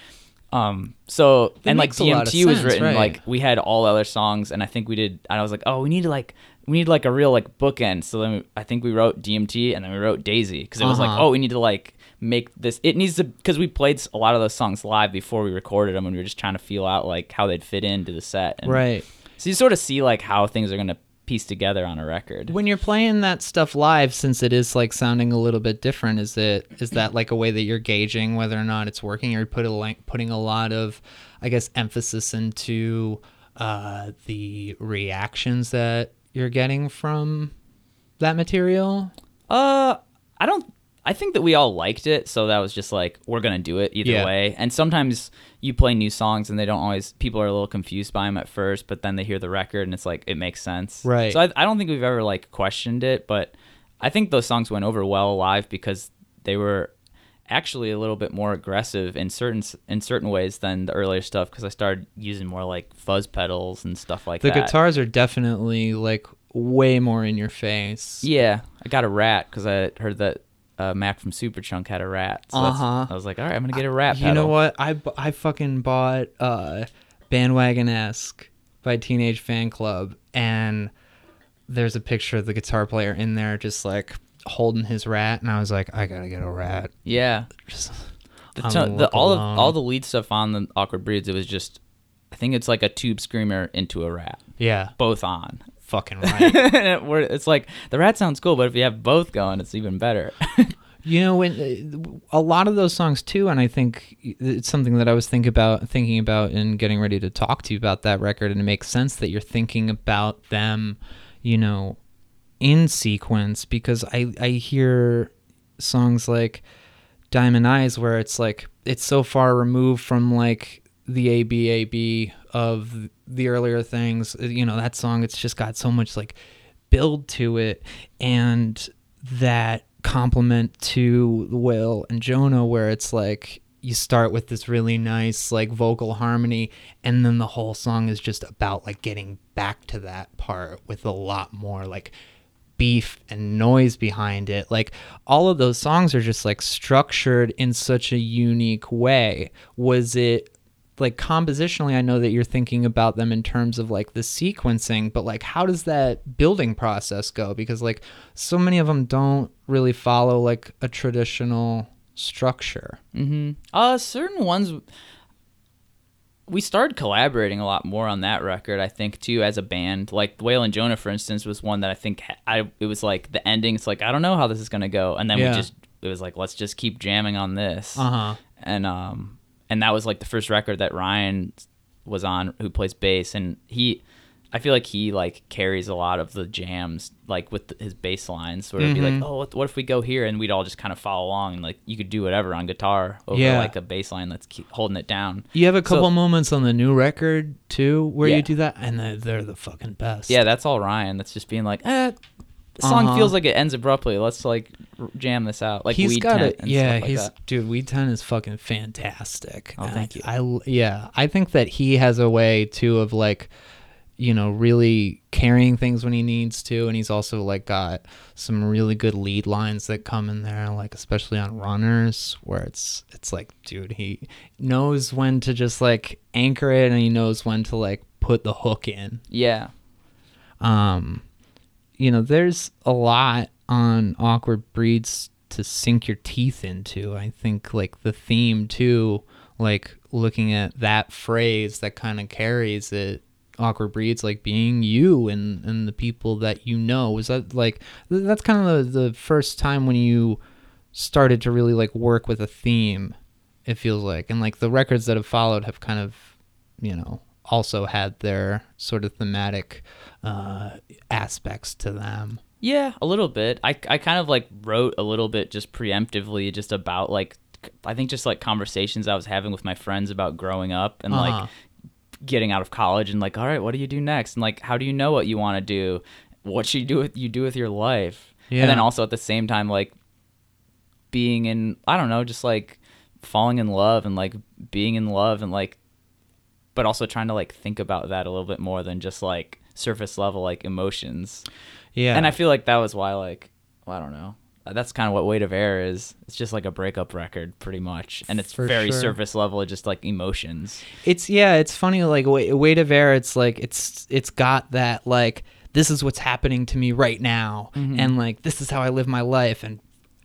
[SPEAKER 3] Um. So and like DMT was
[SPEAKER 1] sense,
[SPEAKER 3] written
[SPEAKER 1] right.
[SPEAKER 3] like we had all other songs, and I think we did. And I was like, oh, we need to like we need like a real like bookend. So then we, I think we wrote DMT, and then we wrote Daisy because it was like,
[SPEAKER 1] Uh-huh.
[SPEAKER 3] oh, we need to like make this. It needs to because we played a lot of those songs live before we recorded them, and we were just trying to feel out like how they'd fit into the set. And
[SPEAKER 1] right
[SPEAKER 3] So you sort of see like how things are gonna piece together on a record.
[SPEAKER 1] when you're playing that stuff live since it is like sounding a little bit different is it is that like a way that you're gauging whether or not it's working or put a like putting a lot of i guess emphasis into uh the reactions that you're getting from that material
[SPEAKER 3] Uh, I don't. I think that we all liked it, so that was just like we're gonna do it either
[SPEAKER 1] Yeah.
[SPEAKER 3] way. And sometimes you play new songs and they don't always. People are a little confused by them at first, but then they hear the record and it's like it makes sense.
[SPEAKER 1] Right.
[SPEAKER 3] So I, I don't think we've ever like questioned it, but I think those songs went over well live because they were actually a little bit more aggressive in certain in certain ways than the earlier stuff because I started using more like fuzz pedals and stuff like
[SPEAKER 1] the
[SPEAKER 3] that.
[SPEAKER 1] The guitars are definitely like way more in your face
[SPEAKER 3] Yeah, I got a rat because I heard that uh, Mac from Superchunk had a rat. So
[SPEAKER 1] Uh-huh.
[SPEAKER 3] I was like, all right, I'm gonna get a rat.
[SPEAKER 1] You know what? I, bu- I fucking bought uh, Bandwagonesque by Teenage Fanclub, and there's a picture of the guitar player in there just like holding his rat, and I was like, I gotta get a rat.
[SPEAKER 3] Yeah,
[SPEAKER 1] Just,
[SPEAKER 3] the,
[SPEAKER 1] I'm
[SPEAKER 3] to-
[SPEAKER 1] gonna
[SPEAKER 3] the all of all the lead stuff on the Awkward Breeds, it was just, I think it's like a tube screamer into a rat,
[SPEAKER 1] yeah,
[SPEAKER 3] both on.
[SPEAKER 1] fucking right.
[SPEAKER 3] And it- where it's like the rat sounds cool, but if you have both going, it's even better.
[SPEAKER 1] You know, when a lot of those songs too, and I think it's something that I was think about thinking about and getting ready to talk to you about that record, and it makes sense that you're thinking about them, you know, in sequence because I I hear songs like Diamond Eyes where it's like it's so far removed from like the ABAB of the earlier things. Uh, you know, that song it's just got so much like build to it and that compliment to Whale and Jonah where it's like you start with this really nice like vocal harmony and then the whole song is just about like getting back to that part with a lot more like beef and noise behind it. Like all of those songs are just like structured in such a unique way. Was it like compositionally I know that you're thinking about them in terms of like the sequencing, but like how does that building process go because like so many of them don't really follow like a traditional structure.
[SPEAKER 3] Mm-hmm. Uh, certain ones. We started collaborating a lot more on that record, I think, too, as a band. Like Whale and Jonah, for instance, was one that I think I. It was like the ending. It's like I don't know how this is gonna go, and then
[SPEAKER 1] Yeah.
[SPEAKER 3] we just it was like let's just keep jamming on this,
[SPEAKER 1] Uh-huh.
[SPEAKER 3] and um and that was like the first record that Ryan was on, who plays bass, and he. I feel like he like carries a lot of the jams, like with his bass lines, where it'd be like,
[SPEAKER 1] Mhm.
[SPEAKER 3] oh, what, what if we go here, and we'd all just kind of follow along, and like you could do whatever on guitar over
[SPEAKER 1] Yeah.
[SPEAKER 3] like a bass line that's keep holding it down.
[SPEAKER 1] You have a
[SPEAKER 3] So-
[SPEAKER 1] couple moments on the new record too where
[SPEAKER 3] Yeah.
[SPEAKER 1] you do that and they're, they're the fucking best.
[SPEAKER 3] Yeah, that's all Ryan. That's just being like, eh, the song
[SPEAKER 1] Uh-huh.
[SPEAKER 3] feels like it ends abruptly. Let's like jam this out, like
[SPEAKER 1] he's
[SPEAKER 3] Weed
[SPEAKER 1] got it.
[SPEAKER 3] and
[SPEAKER 1] Yeah,
[SPEAKER 3] like
[SPEAKER 1] he's
[SPEAKER 3] that.
[SPEAKER 1] dude. Weed Ten is fucking fantastic.
[SPEAKER 3] Oh,
[SPEAKER 1] And
[SPEAKER 3] thank you.
[SPEAKER 1] I, I yeah, I think that he has a way too of like, you know, really carrying things when he needs to, and he's also like got some really good lead lines that come in there, like especially on runners, where it's it's like, dude, he knows when to just like anchor it, and he knows when to like put the hook in.
[SPEAKER 3] Yeah,
[SPEAKER 1] um you know there's a lot on awkward breeds to sink your teeth into. I think like the theme too like looking at that phrase that kind of carries it awkward breeds like being you and and the people that you know was that like that's kind of the, the first time when you started to really like work with a theme it feels like and like the records that have followed have kind of you know also had their sort of thematic uh aspects to them
[SPEAKER 3] yeah, a little bit. I I kind of like wrote a little bit just preemptively, just about like I think just like conversations I was having with my friends about growing up and
[SPEAKER 1] Uh-huh.
[SPEAKER 3] like getting out of college and like, all right, what do you do next? And like, how do you know what you want to do? What should you do with you do with your life?
[SPEAKER 1] Yeah.
[SPEAKER 3] And then also at the same time, like being in I don't know, just like falling in love and like being in love and like but also trying to like think about that a little bit more than just like surface level like emotions.
[SPEAKER 1] yeah
[SPEAKER 3] And I feel like that was why like well, I don't know. Uh, That's kind of what Weight of Air is. It's just like a breakup record, pretty much, and it's
[SPEAKER 1] For
[SPEAKER 3] very
[SPEAKER 1] sure.
[SPEAKER 3] surface level, just like emotions.
[SPEAKER 1] it's yeah it's funny like weight, weight of air it's like it's it's got that like this is what's happening to me right now and like this is how i live my life and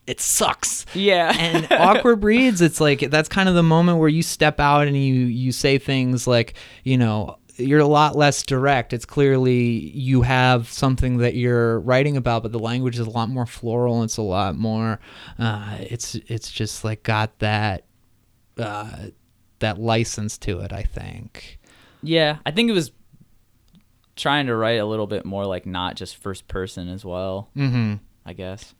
[SPEAKER 1] it sucks
[SPEAKER 3] Yeah,
[SPEAKER 1] and awkward breeds it's like that's kind of the moment where you step out and you you say things like you know you're a lot less direct it's clearly you have something that you're writing about but the language is a lot more floral it's a lot more uh, it's it's just like got that uh, that license to it i think
[SPEAKER 3] yeah. I think it was trying to write a little bit more like not just first person as well.
[SPEAKER 1] mm-hmm
[SPEAKER 3] I guess.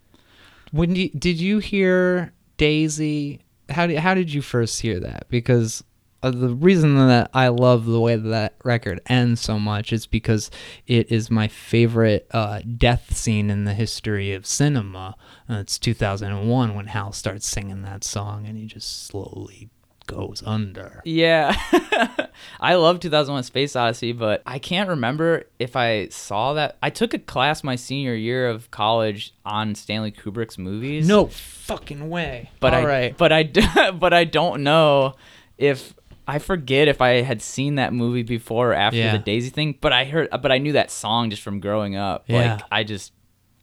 [SPEAKER 1] when you, did you hear daisy how did, how did you first hear that because uh, the reason that I love the way that, that record ends so much is because it is my favorite uh, death scene in the history of cinema. Uh, it's 2001 when Hal starts singing that song and he just slowly goes under.
[SPEAKER 3] Yeah. I love 2001 Space Odyssey, but I can't remember if I saw that. I took a class my senior year of college on Stanley Kubrick's movies.
[SPEAKER 1] No fucking way.
[SPEAKER 3] but
[SPEAKER 1] All
[SPEAKER 3] I
[SPEAKER 1] right.
[SPEAKER 3] but I but I don't know if I forget if I had seen that movie before or after
[SPEAKER 1] Yeah.
[SPEAKER 3] the Daisy thing, but I heard but I knew that song just from growing up.
[SPEAKER 1] Yeah.
[SPEAKER 3] Like I just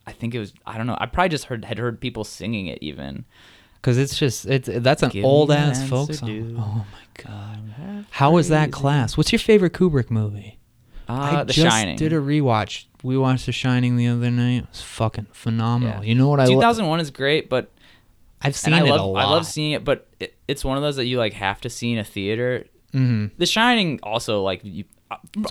[SPEAKER 3] I think it was I don't know. I probably just heard had heard people singing it even.
[SPEAKER 1] Because it's just it's that's an
[SPEAKER 3] Give
[SPEAKER 1] old ass folk song.
[SPEAKER 3] dude.
[SPEAKER 1] Oh my god. How was that class? What's your favorite Kubrick movie?
[SPEAKER 3] Uh,
[SPEAKER 1] I
[SPEAKER 3] The
[SPEAKER 1] just
[SPEAKER 3] Shining.
[SPEAKER 1] did a rewatch. We watched The Shining the other night. It was fucking phenomenal.
[SPEAKER 3] Yeah.
[SPEAKER 1] You know what I? Lo-
[SPEAKER 3] 2001 is great, but
[SPEAKER 1] I've seen
[SPEAKER 3] I
[SPEAKER 1] it
[SPEAKER 3] love
[SPEAKER 1] a lot.
[SPEAKER 3] I love seeing it, but it, it's one of those that you like have to see in a theater.
[SPEAKER 1] hmm
[SPEAKER 3] The Shining also like you,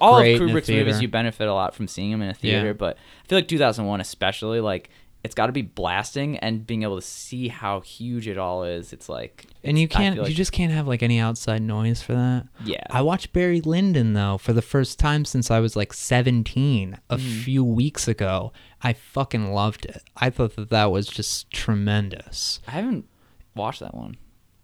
[SPEAKER 3] all of
[SPEAKER 1] great in a
[SPEAKER 3] Kubrick's movies you benefit a lot from seeing them in a theater,
[SPEAKER 1] Yeah.
[SPEAKER 3] but I feel like 2001 especially like it's got to be blasting and being able to see how huge it all is. It's like
[SPEAKER 1] And you
[SPEAKER 3] it's-
[SPEAKER 1] can't.
[SPEAKER 3] like-
[SPEAKER 1] you just can't have like any outside noise for that.
[SPEAKER 3] yeah.
[SPEAKER 1] I watched Barry Lyndon though for the first time since I was like 17 a
[SPEAKER 3] Mm-hmm.
[SPEAKER 1] few weeks ago. I fucking loved it. I thought that that was just tremendous.
[SPEAKER 3] I haven't watched that one.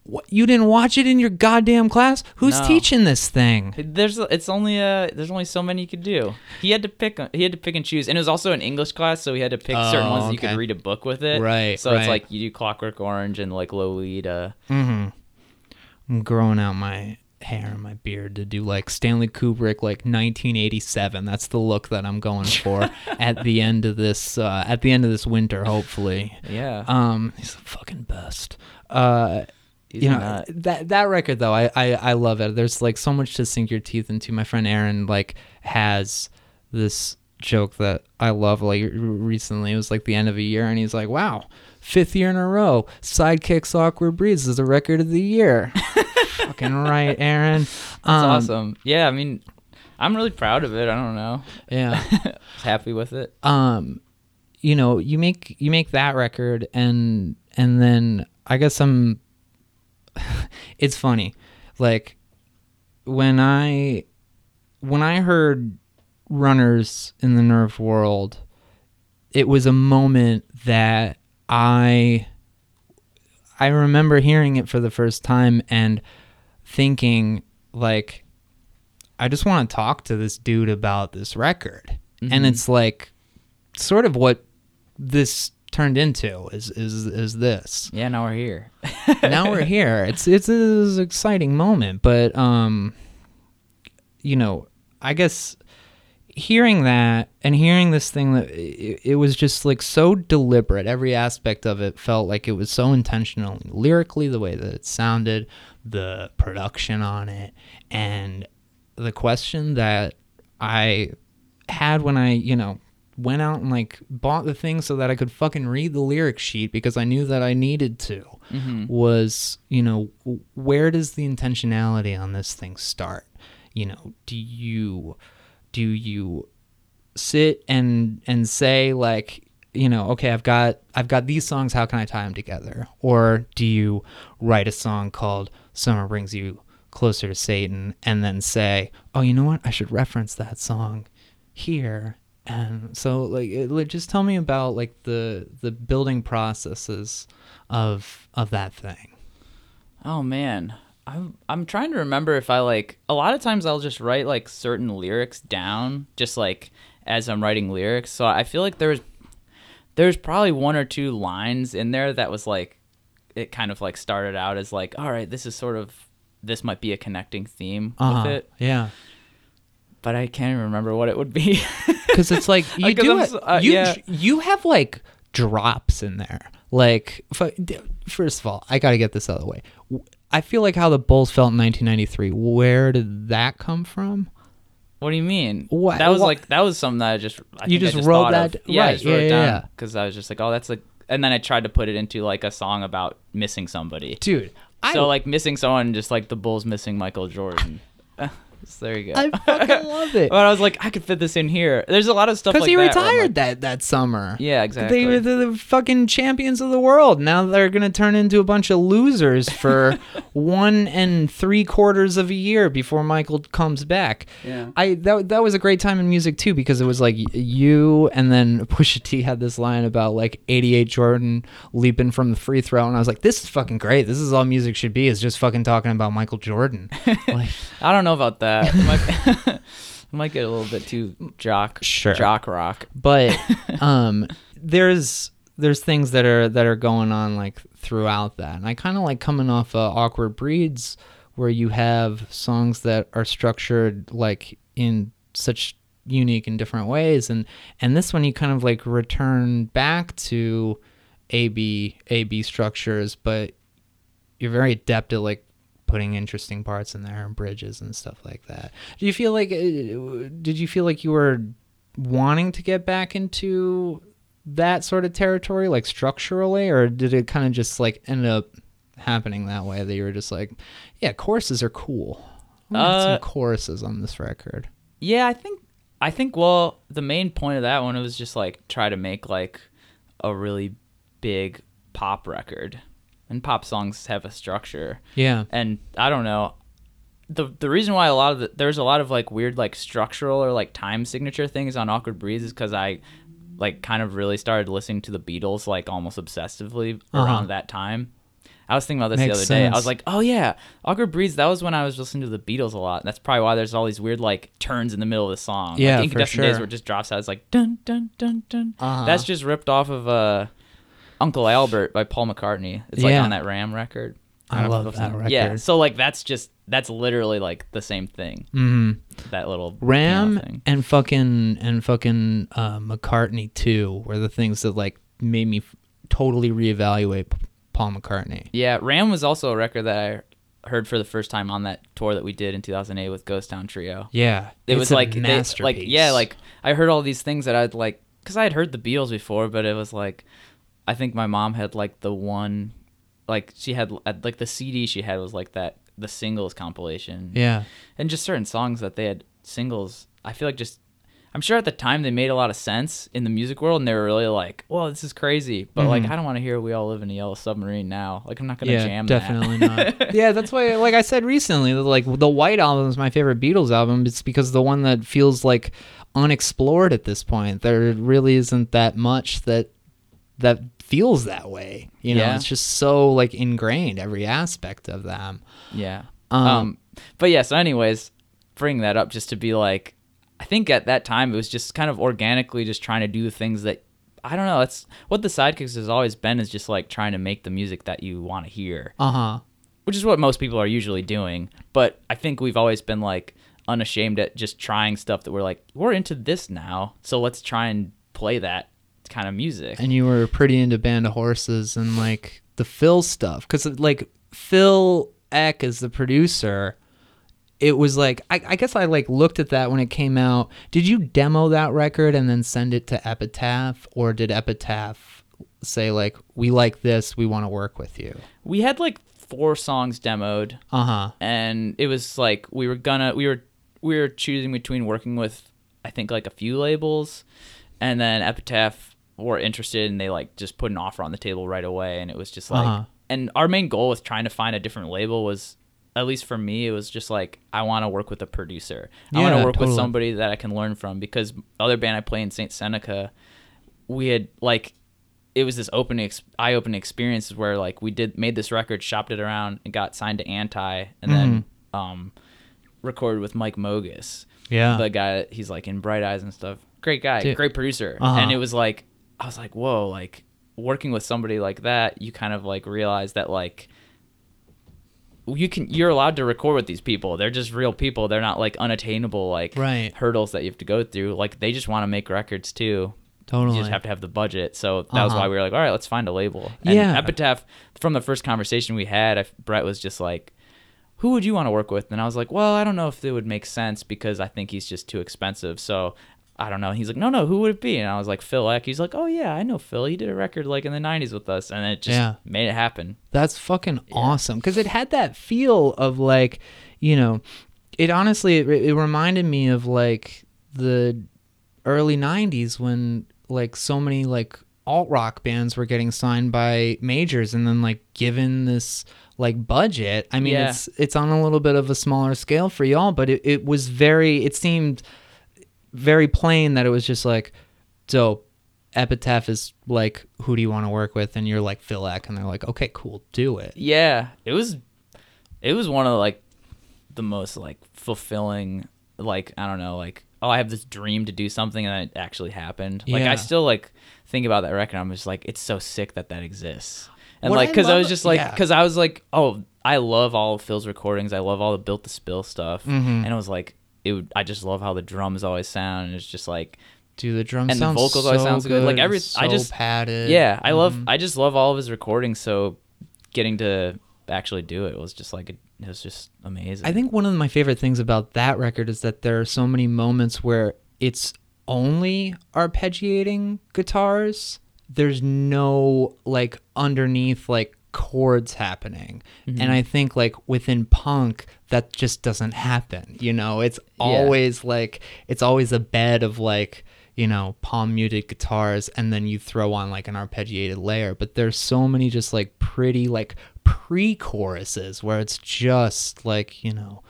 [SPEAKER 1] What, you didn't watch it in your goddamn class? Who's
[SPEAKER 3] No.
[SPEAKER 1] teaching this thing?
[SPEAKER 3] There's it's only uh there's only so many you could do. He had to pick he had to pick and choose, and it was also an English class, so he had to pick certain
[SPEAKER 1] Oh,
[SPEAKER 3] ones that you could read a book with it.
[SPEAKER 1] Right,
[SPEAKER 3] So it's like you do Clockwork Orange and like Lolita.
[SPEAKER 1] Mm-hmm. I'm growing out my hair and my beard to do like Stanley Kubrick, like 1987. That's the look that I'm going for at the end of this. Uh, at the end of this winter, hopefully.
[SPEAKER 3] Yeah.
[SPEAKER 1] Um, he's the fucking best. Uh,
[SPEAKER 3] He's
[SPEAKER 1] you know
[SPEAKER 3] not-
[SPEAKER 1] that that record though, I, I I love it. There's like so much to sink your teeth into. My friend Aaron like has this joke that I love. Like recently, it was like the end of a year, and he's like, "Wow, fifth year in a row, Sidekicks Awkward Breeds is the record of the year." Fucking right, Aaron.
[SPEAKER 3] That's
[SPEAKER 1] Um,
[SPEAKER 3] awesome. Yeah, I mean, I'm really proud of it. I don't know.
[SPEAKER 1] Yeah.
[SPEAKER 3] Happy with it.
[SPEAKER 1] um you know you make you make that record and and then i guess i'm it's funny. Like when i when i heard runners in the nerved world it was a moment that i i remember hearing it for the first time and thinking like i just want to talk to this dude about this record. And mm-hmm. it's like sort of what this turned into is is is this.
[SPEAKER 3] Yeah, now we're here.
[SPEAKER 1] now we're here. It's it's an exciting moment but um you know i guess hearing that and hearing this thing that it, it was just like so deliberate. Every aspect of it felt like it was so intentional lyrically the way that it sounded the production on it and the question that i had when i you know went out and like bought the thing so that i could fucking read the lyric sheet because i knew that i needed to mm-hmm. was you know where does the intentionality on this thing start? You know do you do you sit and and say like you know okay i've got i've got these songs how can i tie them together? Or do you write a song called summer brings you closer to satan and then say oh you know what? I should reference that song here and so like it, just tell me about like the the building processes of of that thing
[SPEAKER 3] Oh man, I'm I'm trying to remember if I like a lot of times I'll just write like certain lyrics down just like as I'm writing lyrics. So I feel like there's there's probably one or two lines in there that was like it kind of like started out as like all right, this is sort of this might be a connecting theme
[SPEAKER 1] uh-huh.
[SPEAKER 3] with it,
[SPEAKER 1] yeah
[SPEAKER 3] but I can't even remember what it would be.
[SPEAKER 1] because it's like you do it.
[SPEAKER 3] uh,
[SPEAKER 1] you
[SPEAKER 3] yeah.
[SPEAKER 1] you have like drops in there. Like first of all, I got to get this out of the way. I feel like how the Bulls felt in 1993. Where did that come from?
[SPEAKER 3] What do you mean?
[SPEAKER 1] What-
[SPEAKER 3] That was
[SPEAKER 1] what-
[SPEAKER 3] like that was something that I just I
[SPEAKER 1] You
[SPEAKER 3] think I
[SPEAKER 1] just wrote
[SPEAKER 3] thought of.
[SPEAKER 1] that-
[SPEAKER 3] Yeah, I
[SPEAKER 1] right,
[SPEAKER 3] just wrote
[SPEAKER 1] yeah,
[SPEAKER 3] it
[SPEAKER 1] yeah,
[SPEAKER 3] because I was just like, oh, that's like, and then I tried to put it into like a song about missing somebody.
[SPEAKER 1] Dude, I
[SPEAKER 3] so like missing someone, just like the Bulls missing Michael Jordan. So there you go.
[SPEAKER 1] I fucking love it.
[SPEAKER 3] but I was like, I could fit this in here. There's a lot of stuff
[SPEAKER 1] Because
[SPEAKER 3] like
[SPEAKER 1] he
[SPEAKER 3] that where I'm
[SPEAKER 1] retired
[SPEAKER 3] like-
[SPEAKER 1] that that summer.
[SPEAKER 3] yeah, exactly.
[SPEAKER 1] They were the, the fucking champions of the world. Now they're gonna turn into a bunch of losers for one and three quarters of a year before Michael comes back.
[SPEAKER 4] Yeah.
[SPEAKER 1] I that that was a great time in music too because it was like y- you and then Pusha T had this line about like 88 Jordan leaping from the free throw and I was like, this is fucking great. This is all music should be is just fucking talking about Michael Jordan. like,
[SPEAKER 3] I don't know about that. It might, it might get a little bit too jock,
[SPEAKER 1] Sure.
[SPEAKER 3] jock rock.
[SPEAKER 1] but um there's there's things that are that are going on like throughout that and i kind of like coming off uh, awkward breeds where you have songs that are structured like in such unique and different ways and and this one you kind of like return back to a b a b structures but you're very adept at like putting interesting parts in there and bridges and stuff like that. Do you feel like uh, did you feel like you were wanting to get back into that sort of territory like structurally or did it kind of just like end up happening that way that you were just like yeah choruses are cool
[SPEAKER 3] Uh,
[SPEAKER 1] some choruses on this record
[SPEAKER 3] Yeah, I think I think well, the main point of that one was just like try to make like a really big pop record. And pop songs have a structure.
[SPEAKER 1] yeah
[SPEAKER 3] And I don't know. The the reason why a lot of the, there's a lot of like weird like structural or like time signature things on Awkward Breeds is cuz I like kind of really started listening to the Beatles like almost obsessively
[SPEAKER 1] Uh-huh.
[SPEAKER 3] around that time. I was thinking about this
[SPEAKER 1] Makes
[SPEAKER 3] the other day. I was like, oh yeah, Awkward Breeds. That was when I was listening to the Beatles a lot. That's probably why there's all these weird like turns in the middle of the song.
[SPEAKER 1] Yeah,
[SPEAKER 3] like,
[SPEAKER 1] for
[SPEAKER 3] Incandescent Days
[SPEAKER 1] sure.
[SPEAKER 3] where it just drops out. It's like dun dun dun dun.
[SPEAKER 1] Uh-huh.
[SPEAKER 3] That's just ripped off of uh, Uncle Albert by Paul McCartney. It's like
[SPEAKER 1] Yeah.
[SPEAKER 3] on that Ram record.
[SPEAKER 1] I
[SPEAKER 3] don't if
[SPEAKER 1] love that
[SPEAKER 3] seen it. Yeah, so like that's just that's literally like the same thing.
[SPEAKER 1] hmm
[SPEAKER 3] That little piano
[SPEAKER 1] Ram
[SPEAKER 3] thing.
[SPEAKER 1] and fucking and fucking uh, McCartney too were the things that like made me f- totally reevaluate P- Paul McCartney.
[SPEAKER 3] Yeah, Ram was also a record that I heard for the first time on that tour that we did in 2008 with Ghost Town Trio.
[SPEAKER 1] Yeah,
[SPEAKER 3] It
[SPEAKER 1] it's
[SPEAKER 3] was
[SPEAKER 1] a
[SPEAKER 3] like they,
[SPEAKER 1] masterpiece.
[SPEAKER 3] like yeah, like I heard all these things that I'd like cuz I had heard the Beatles before, but it was like I think my mom had like the one like she had like the CD she had was like that the singles compilation.
[SPEAKER 1] yeah,
[SPEAKER 3] And just certain songs that they had singles, I feel like just I'm sure at the time they made a lot of sense in the music world and they were really like, "Well, this is crazy." But like
[SPEAKER 1] Mhm.
[SPEAKER 3] I don't want to hear we all live in a yellow submarine now. Like I'm not going to
[SPEAKER 1] yeah,
[SPEAKER 3] jam that.
[SPEAKER 1] definitely not. yeah, that's why. Like I said recently, that, like the White album is my favorite Beatles album. It's because the one that feels like unexplored at this point. There really isn't that much that that feels that way. You know,
[SPEAKER 3] Yeah.
[SPEAKER 1] it's just so like ingrained every aspect of them.
[SPEAKER 3] Yeah.
[SPEAKER 1] Um,
[SPEAKER 3] Um, but yeah, so anyways, bring that up just to be like I think at that time it was just kind of organically just trying to do the things that I don't know, that's what the sidekicks has always been is just like trying to make the music that you want to hear,
[SPEAKER 1] Uh huh.
[SPEAKER 3] which is what most people are usually doing. But I think we've always been like unashamed at just trying stuff that we're like, we're into this now, so let's try and play that kind of music.
[SPEAKER 1] and you were pretty into Band of Horses and like the Phil stuff because like Phil Ek is the producer. It was like I, I guess I like looked at that when it came out. Did you demo that record and then send it to Epitaph, or did Epitaph say like we like this, we want to work with you?
[SPEAKER 3] we had like four songs demoed.
[SPEAKER 1] Uh huh.
[SPEAKER 3] and it was like we were gonna we were we were choosing between working with I think like a few labels, and then Epitaph were interested and they like just put an offer on the table right away, and it was just like
[SPEAKER 1] Uh-huh.
[SPEAKER 3] and our main goal with trying to find a different label was. At least for me, it was just like I want to work with a producer. I want to work with somebody that I can learn from because the other band I play in Saintseneca, we had like it was this open ex- eye-opening experience where like we did made this record shopped it around and got signed to anti and then um recorded with mike mogis
[SPEAKER 1] Yeah.
[SPEAKER 3] the guy he's like in bright eyes and stuff great guy
[SPEAKER 1] Dude.
[SPEAKER 3] great producer
[SPEAKER 1] Uh-huh.
[SPEAKER 3] and it was like i was like whoa like working with somebody like that you kind of like realize that like you can you're allowed to record with these people they're just real people they're not like unattainable like
[SPEAKER 1] Right.
[SPEAKER 3] hurdles that you have to go through like they just want to make records too
[SPEAKER 1] totally.
[SPEAKER 3] you just have to have the budget. So that was
[SPEAKER 1] Uh-huh.
[SPEAKER 3] why we were like, all right, let's find a label. And
[SPEAKER 1] Yeah.
[SPEAKER 3] Epitaph, from the first conversation we had, I, Brett was just like, who would you want to work with? And I was like, well, I don't know if it would make sense because I think he's just too expensive. So I don't know. He's like, no, no, who would it be? And I was like, Phil Ek. He's like, oh, yeah, I know Phil. He did a record like in the 90s with us. And it just
[SPEAKER 1] Yeah.
[SPEAKER 3] made it happen.
[SPEAKER 1] That's fucking awesome because it had that feel of like, you know, it honestly it, it reminded me of like the early '90s when like so many like alt rock bands were getting signed by majors and then like given this like budget. I mean,
[SPEAKER 3] Yeah.
[SPEAKER 1] it's it's on a little bit of a smaller scale for y'all, but it, it was very. It seemed very plain that it was just like dope. Epitaph is like, who do you want to work with? And you're like Phil Ek, and they're like, okay, cool, do it.
[SPEAKER 3] Yeah, it was it was one of like the most like fulfilling like I don't know like oh I have this dream to do something and it actually happened. Like
[SPEAKER 1] Yeah.
[SPEAKER 3] I still like think about that record. I'm just like it's so sick that that exists. And
[SPEAKER 1] What
[SPEAKER 3] like because I,
[SPEAKER 1] love-
[SPEAKER 3] was just like
[SPEAKER 1] yeah.
[SPEAKER 3] because I was like oh I love all of Phil's recordings. I love all the built to spill stuff.
[SPEAKER 1] Mhm.
[SPEAKER 3] And it was like it would I just love how the drums always sound. And it's just like
[SPEAKER 1] Dude, the drums
[SPEAKER 3] And the
[SPEAKER 1] sound
[SPEAKER 3] vocals
[SPEAKER 1] so
[SPEAKER 3] always sounds good. Like, every-
[SPEAKER 1] so
[SPEAKER 3] I just-
[SPEAKER 1] padded.
[SPEAKER 3] yeah I love
[SPEAKER 1] Mhm.
[SPEAKER 3] I just love all of his recordings. So getting to actually do it was just like it was just amazing.
[SPEAKER 1] I think one of my favorite things about that record is that there are so many moments where it's only arpeggiating guitars. There's no like underneath like chords happening.
[SPEAKER 3] Mm-hmm.
[SPEAKER 1] And I think like within punk that just doesn't happen. You know, it's always like it's always a bed of like you know, palm muted guitars, and then you throw on like an arpeggiated layer. But there's so many just like pretty like pre choruses where it's just like, you know,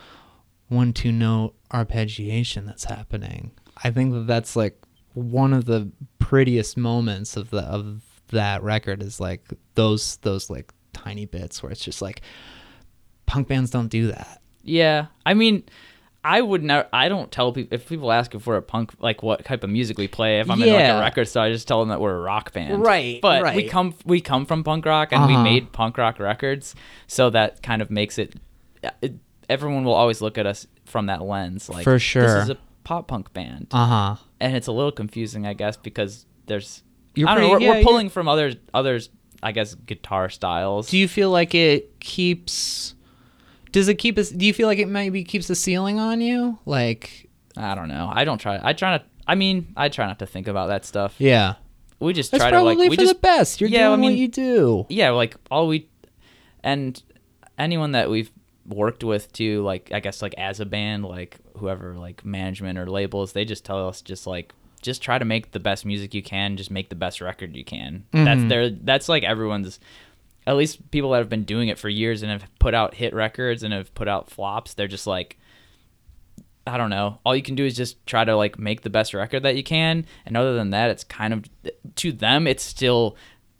[SPEAKER 1] one two note arpeggiation that's happening. I think that that's like one of the prettiest moments of the of that record is like those those like tiny bits where it's just like punk bands don't do that.
[SPEAKER 3] Yeah, I mean, I would never. I don't tell people if people ask if we're a punk, like what type of music we play. If I'm in like a record store, I just tell them that we're a rock band.
[SPEAKER 1] Right,
[SPEAKER 3] But we
[SPEAKER 1] right.
[SPEAKER 3] come we come from punk rock and we
[SPEAKER 1] Uh-huh.
[SPEAKER 3] made punk rock records, so that kind of makes it, it. Everyone will always look at us from that lens, like
[SPEAKER 1] For sure, This
[SPEAKER 3] is a pop punk band,
[SPEAKER 1] Uh huh.
[SPEAKER 3] and it's a little confusing, I guess, because there's.
[SPEAKER 1] You're
[SPEAKER 3] I don't know. We're,
[SPEAKER 1] yeah,
[SPEAKER 3] we're pulling from others. Others, I guess, guitar styles.
[SPEAKER 1] Do you feel like it keeps? Does it keep us? Do you feel like it maybe keeps the ceiling on you? Like,
[SPEAKER 3] I don't know. I don't try. I try not. I mean, I try not to think about that stuff.
[SPEAKER 1] yeah,
[SPEAKER 3] We just
[SPEAKER 1] that's
[SPEAKER 3] try to like. We
[SPEAKER 1] for
[SPEAKER 3] just
[SPEAKER 1] the best. You're
[SPEAKER 3] Yeah, I
[SPEAKER 1] doing what you do.
[SPEAKER 3] yeah, like all we and anyone that we've worked with too, like I guess like as a band, like whoever like management or labels, they just tell us just like just try to make the best music you can, just make the best record you can. That's
[SPEAKER 1] Mhm.
[SPEAKER 3] their that's like everyone's at least people that have been doing it for years and have put out hit records and have put out flops, they're just like I don't know. All you can do is just try to like make the best record that you can, and other than that, it's kind of to them, it's still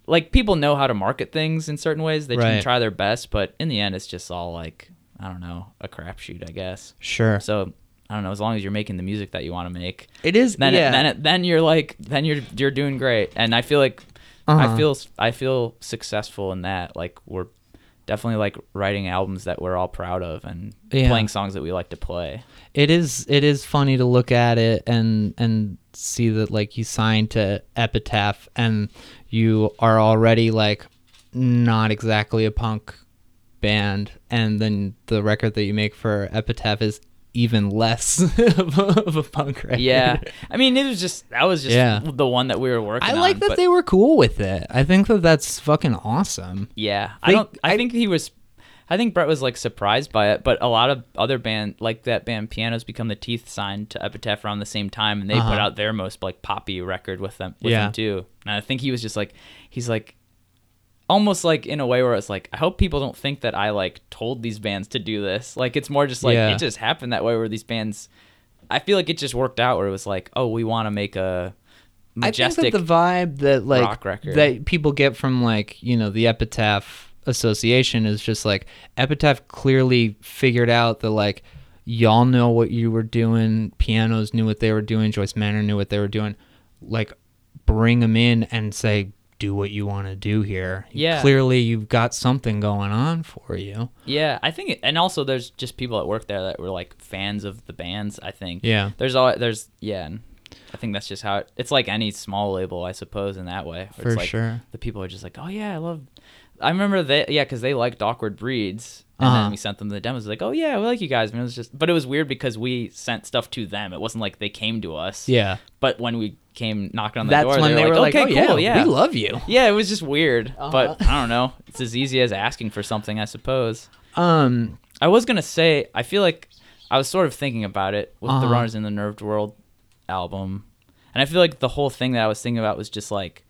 [SPEAKER 3] like people know how to market things in certain ways. They
[SPEAKER 1] Right.
[SPEAKER 3] can try their best, but in the end, it's just all like I don't know, a crapshoot, I guess.
[SPEAKER 1] Sure,
[SPEAKER 3] So I don't know. As long as you're making the music that you want to make,
[SPEAKER 1] it is.
[SPEAKER 3] then
[SPEAKER 1] yeah.
[SPEAKER 3] it, then it, then you're like then you're you're doing great. And I feel like
[SPEAKER 1] Uh-huh.
[SPEAKER 3] I feel I feel successful in that. Like we're definitely like writing albums that we're all proud of and
[SPEAKER 1] Yeah.
[SPEAKER 3] playing songs that we like to play.
[SPEAKER 1] it is it is funny to look at it and and see that like you signed to epitaph and you are already like not exactly a punk band and then the record that you make for epitaph is even less of, a, of a punk record
[SPEAKER 3] Yeah, I mean, it was just that was just
[SPEAKER 1] Yeah.
[SPEAKER 3] the one that we were working.
[SPEAKER 1] i like
[SPEAKER 3] on,
[SPEAKER 1] that
[SPEAKER 3] but
[SPEAKER 1] they were cool with it i think that that's fucking awesome
[SPEAKER 3] Yeah,
[SPEAKER 1] They-
[SPEAKER 3] I don't. I,
[SPEAKER 1] I-
[SPEAKER 3] think he was. I think Brett was like surprised by it, but a lot of other band like that band Pianos Become the Teeth signed to Epitaph around the same time, and they
[SPEAKER 1] Uh-huh.
[SPEAKER 3] put out their most like poppy record with them with
[SPEAKER 1] Yeah.
[SPEAKER 3] too. And I think he was just like he's like almost like in a way where it's like I hope people don't think that I like told these bands to do this. Like it's more just like
[SPEAKER 1] Yeah.
[SPEAKER 3] it just happened that way where these bands. I feel like it just worked out where it was like, oh, we want to make a majestic.
[SPEAKER 1] I think that the vibe that like that people get from like you know the Epitaph Association is just like Epitaph clearly figured out that like y'all know what you were doing, pianos knew what they were doing, Joyce Manor knew what they were doing, like bring them in and say do what you want to do here.
[SPEAKER 3] Yeah.
[SPEAKER 1] clearly you've got something going on for you.
[SPEAKER 3] Yeah, I think, and also there's just people that work there that were like fans of the bands. I think.
[SPEAKER 1] Yeah.
[SPEAKER 3] There's all there's yeah, I think that's just how it, it's like any small label, I suppose, in that way.
[SPEAKER 1] For
[SPEAKER 3] it's like
[SPEAKER 1] sure.
[SPEAKER 3] The people are just like, oh yeah, I love. I remember they yeah, because they liked Awkward Breeds, and
[SPEAKER 1] Uh-huh.
[SPEAKER 3] then we sent them the demos. Like, oh yeah, we like you guys. And it was just, but it was weird because we sent stuff to them. It wasn't like they came to us.
[SPEAKER 1] Yeah,
[SPEAKER 3] But when we came knocking on the
[SPEAKER 1] that's
[SPEAKER 3] door,
[SPEAKER 1] when
[SPEAKER 3] they
[SPEAKER 1] they
[SPEAKER 3] were
[SPEAKER 1] were
[SPEAKER 3] like,
[SPEAKER 1] like,
[SPEAKER 3] okay,
[SPEAKER 1] oh,
[SPEAKER 3] cool,
[SPEAKER 1] yeah,
[SPEAKER 3] yeah,
[SPEAKER 1] we love you.
[SPEAKER 3] yeah, it was just weird,
[SPEAKER 1] Uh-huh.
[SPEAKER 3] but I don't know. It's as easy as asking for something, I suppose.
[SPEAKER 1] Um,
[SPEAKER 3] I was gonna say, I feel like I was sort of thinking about it with the
[SPEAKER 1] Uh-huh.
[SPEAKER 3] Runners in the Nerved World album, and I feel like the whole thing that I was thinking about was just like,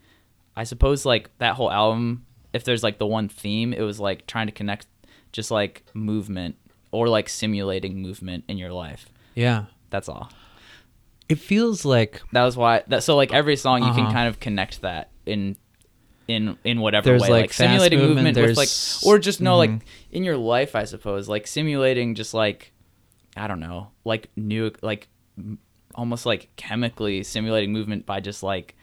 [SPEAKER 3] I suppose like that whole album, if there's like the one theme, it was like trying to connect, just like movement or like simulating movement in your life.
[SPEAKER 1] yeah,
[SPEAKER 3] That's all.
[SPEAKER 1] it feels like
[SPEAKER 3] That was why. That so like every song you can
[SPEAKER 1] Uh-huh.
[SPEAKER 3] kind of connect that in. In, in whatever
[SPEAKER 1] There's,
[SPEAKER 3] way,
[SPEAKER 1] like,
[SPEAKER 3] like, simulating
[SPEAKER 1] movement,
[SPEAKER 3] movement, like, or just no,
[SPEAKER 1] Mhm.
[SPEAKER 3] like in your life, I suppose, like simulating just like I don't know, like new, like almost like chemically simulating movement by just like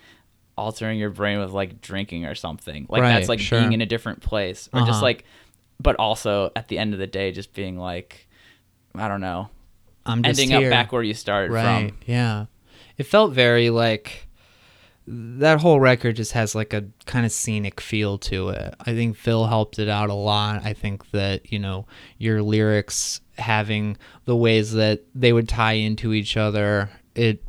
[SPEAKER 3] altering your brain with like drinking or something. Like
[SPEAKER 1] Right,
[SPEAKER 3] that's like
[SPEAKER 1] sure.
[SPEAKER 3] being in a different place, or
[SPEAKER 1] Uh-huh.
[SPEAKER 3] just like, but also at the end of the day, just being like, I don't know,
[SPEAKER 1] I'm just
[SPEAKER 3] ending
[SPEAKER 1] here.
[SPEAKER 3] up back where you started
[SPEAKER 1] right
[SPEAKER 3] from.
[SPEAKER 1] yeah it felt very like that whole record just has like a kind of scenic feel to it i think phil helped it out a lot i think that you know your lyrics having the ways that they would tie into each other it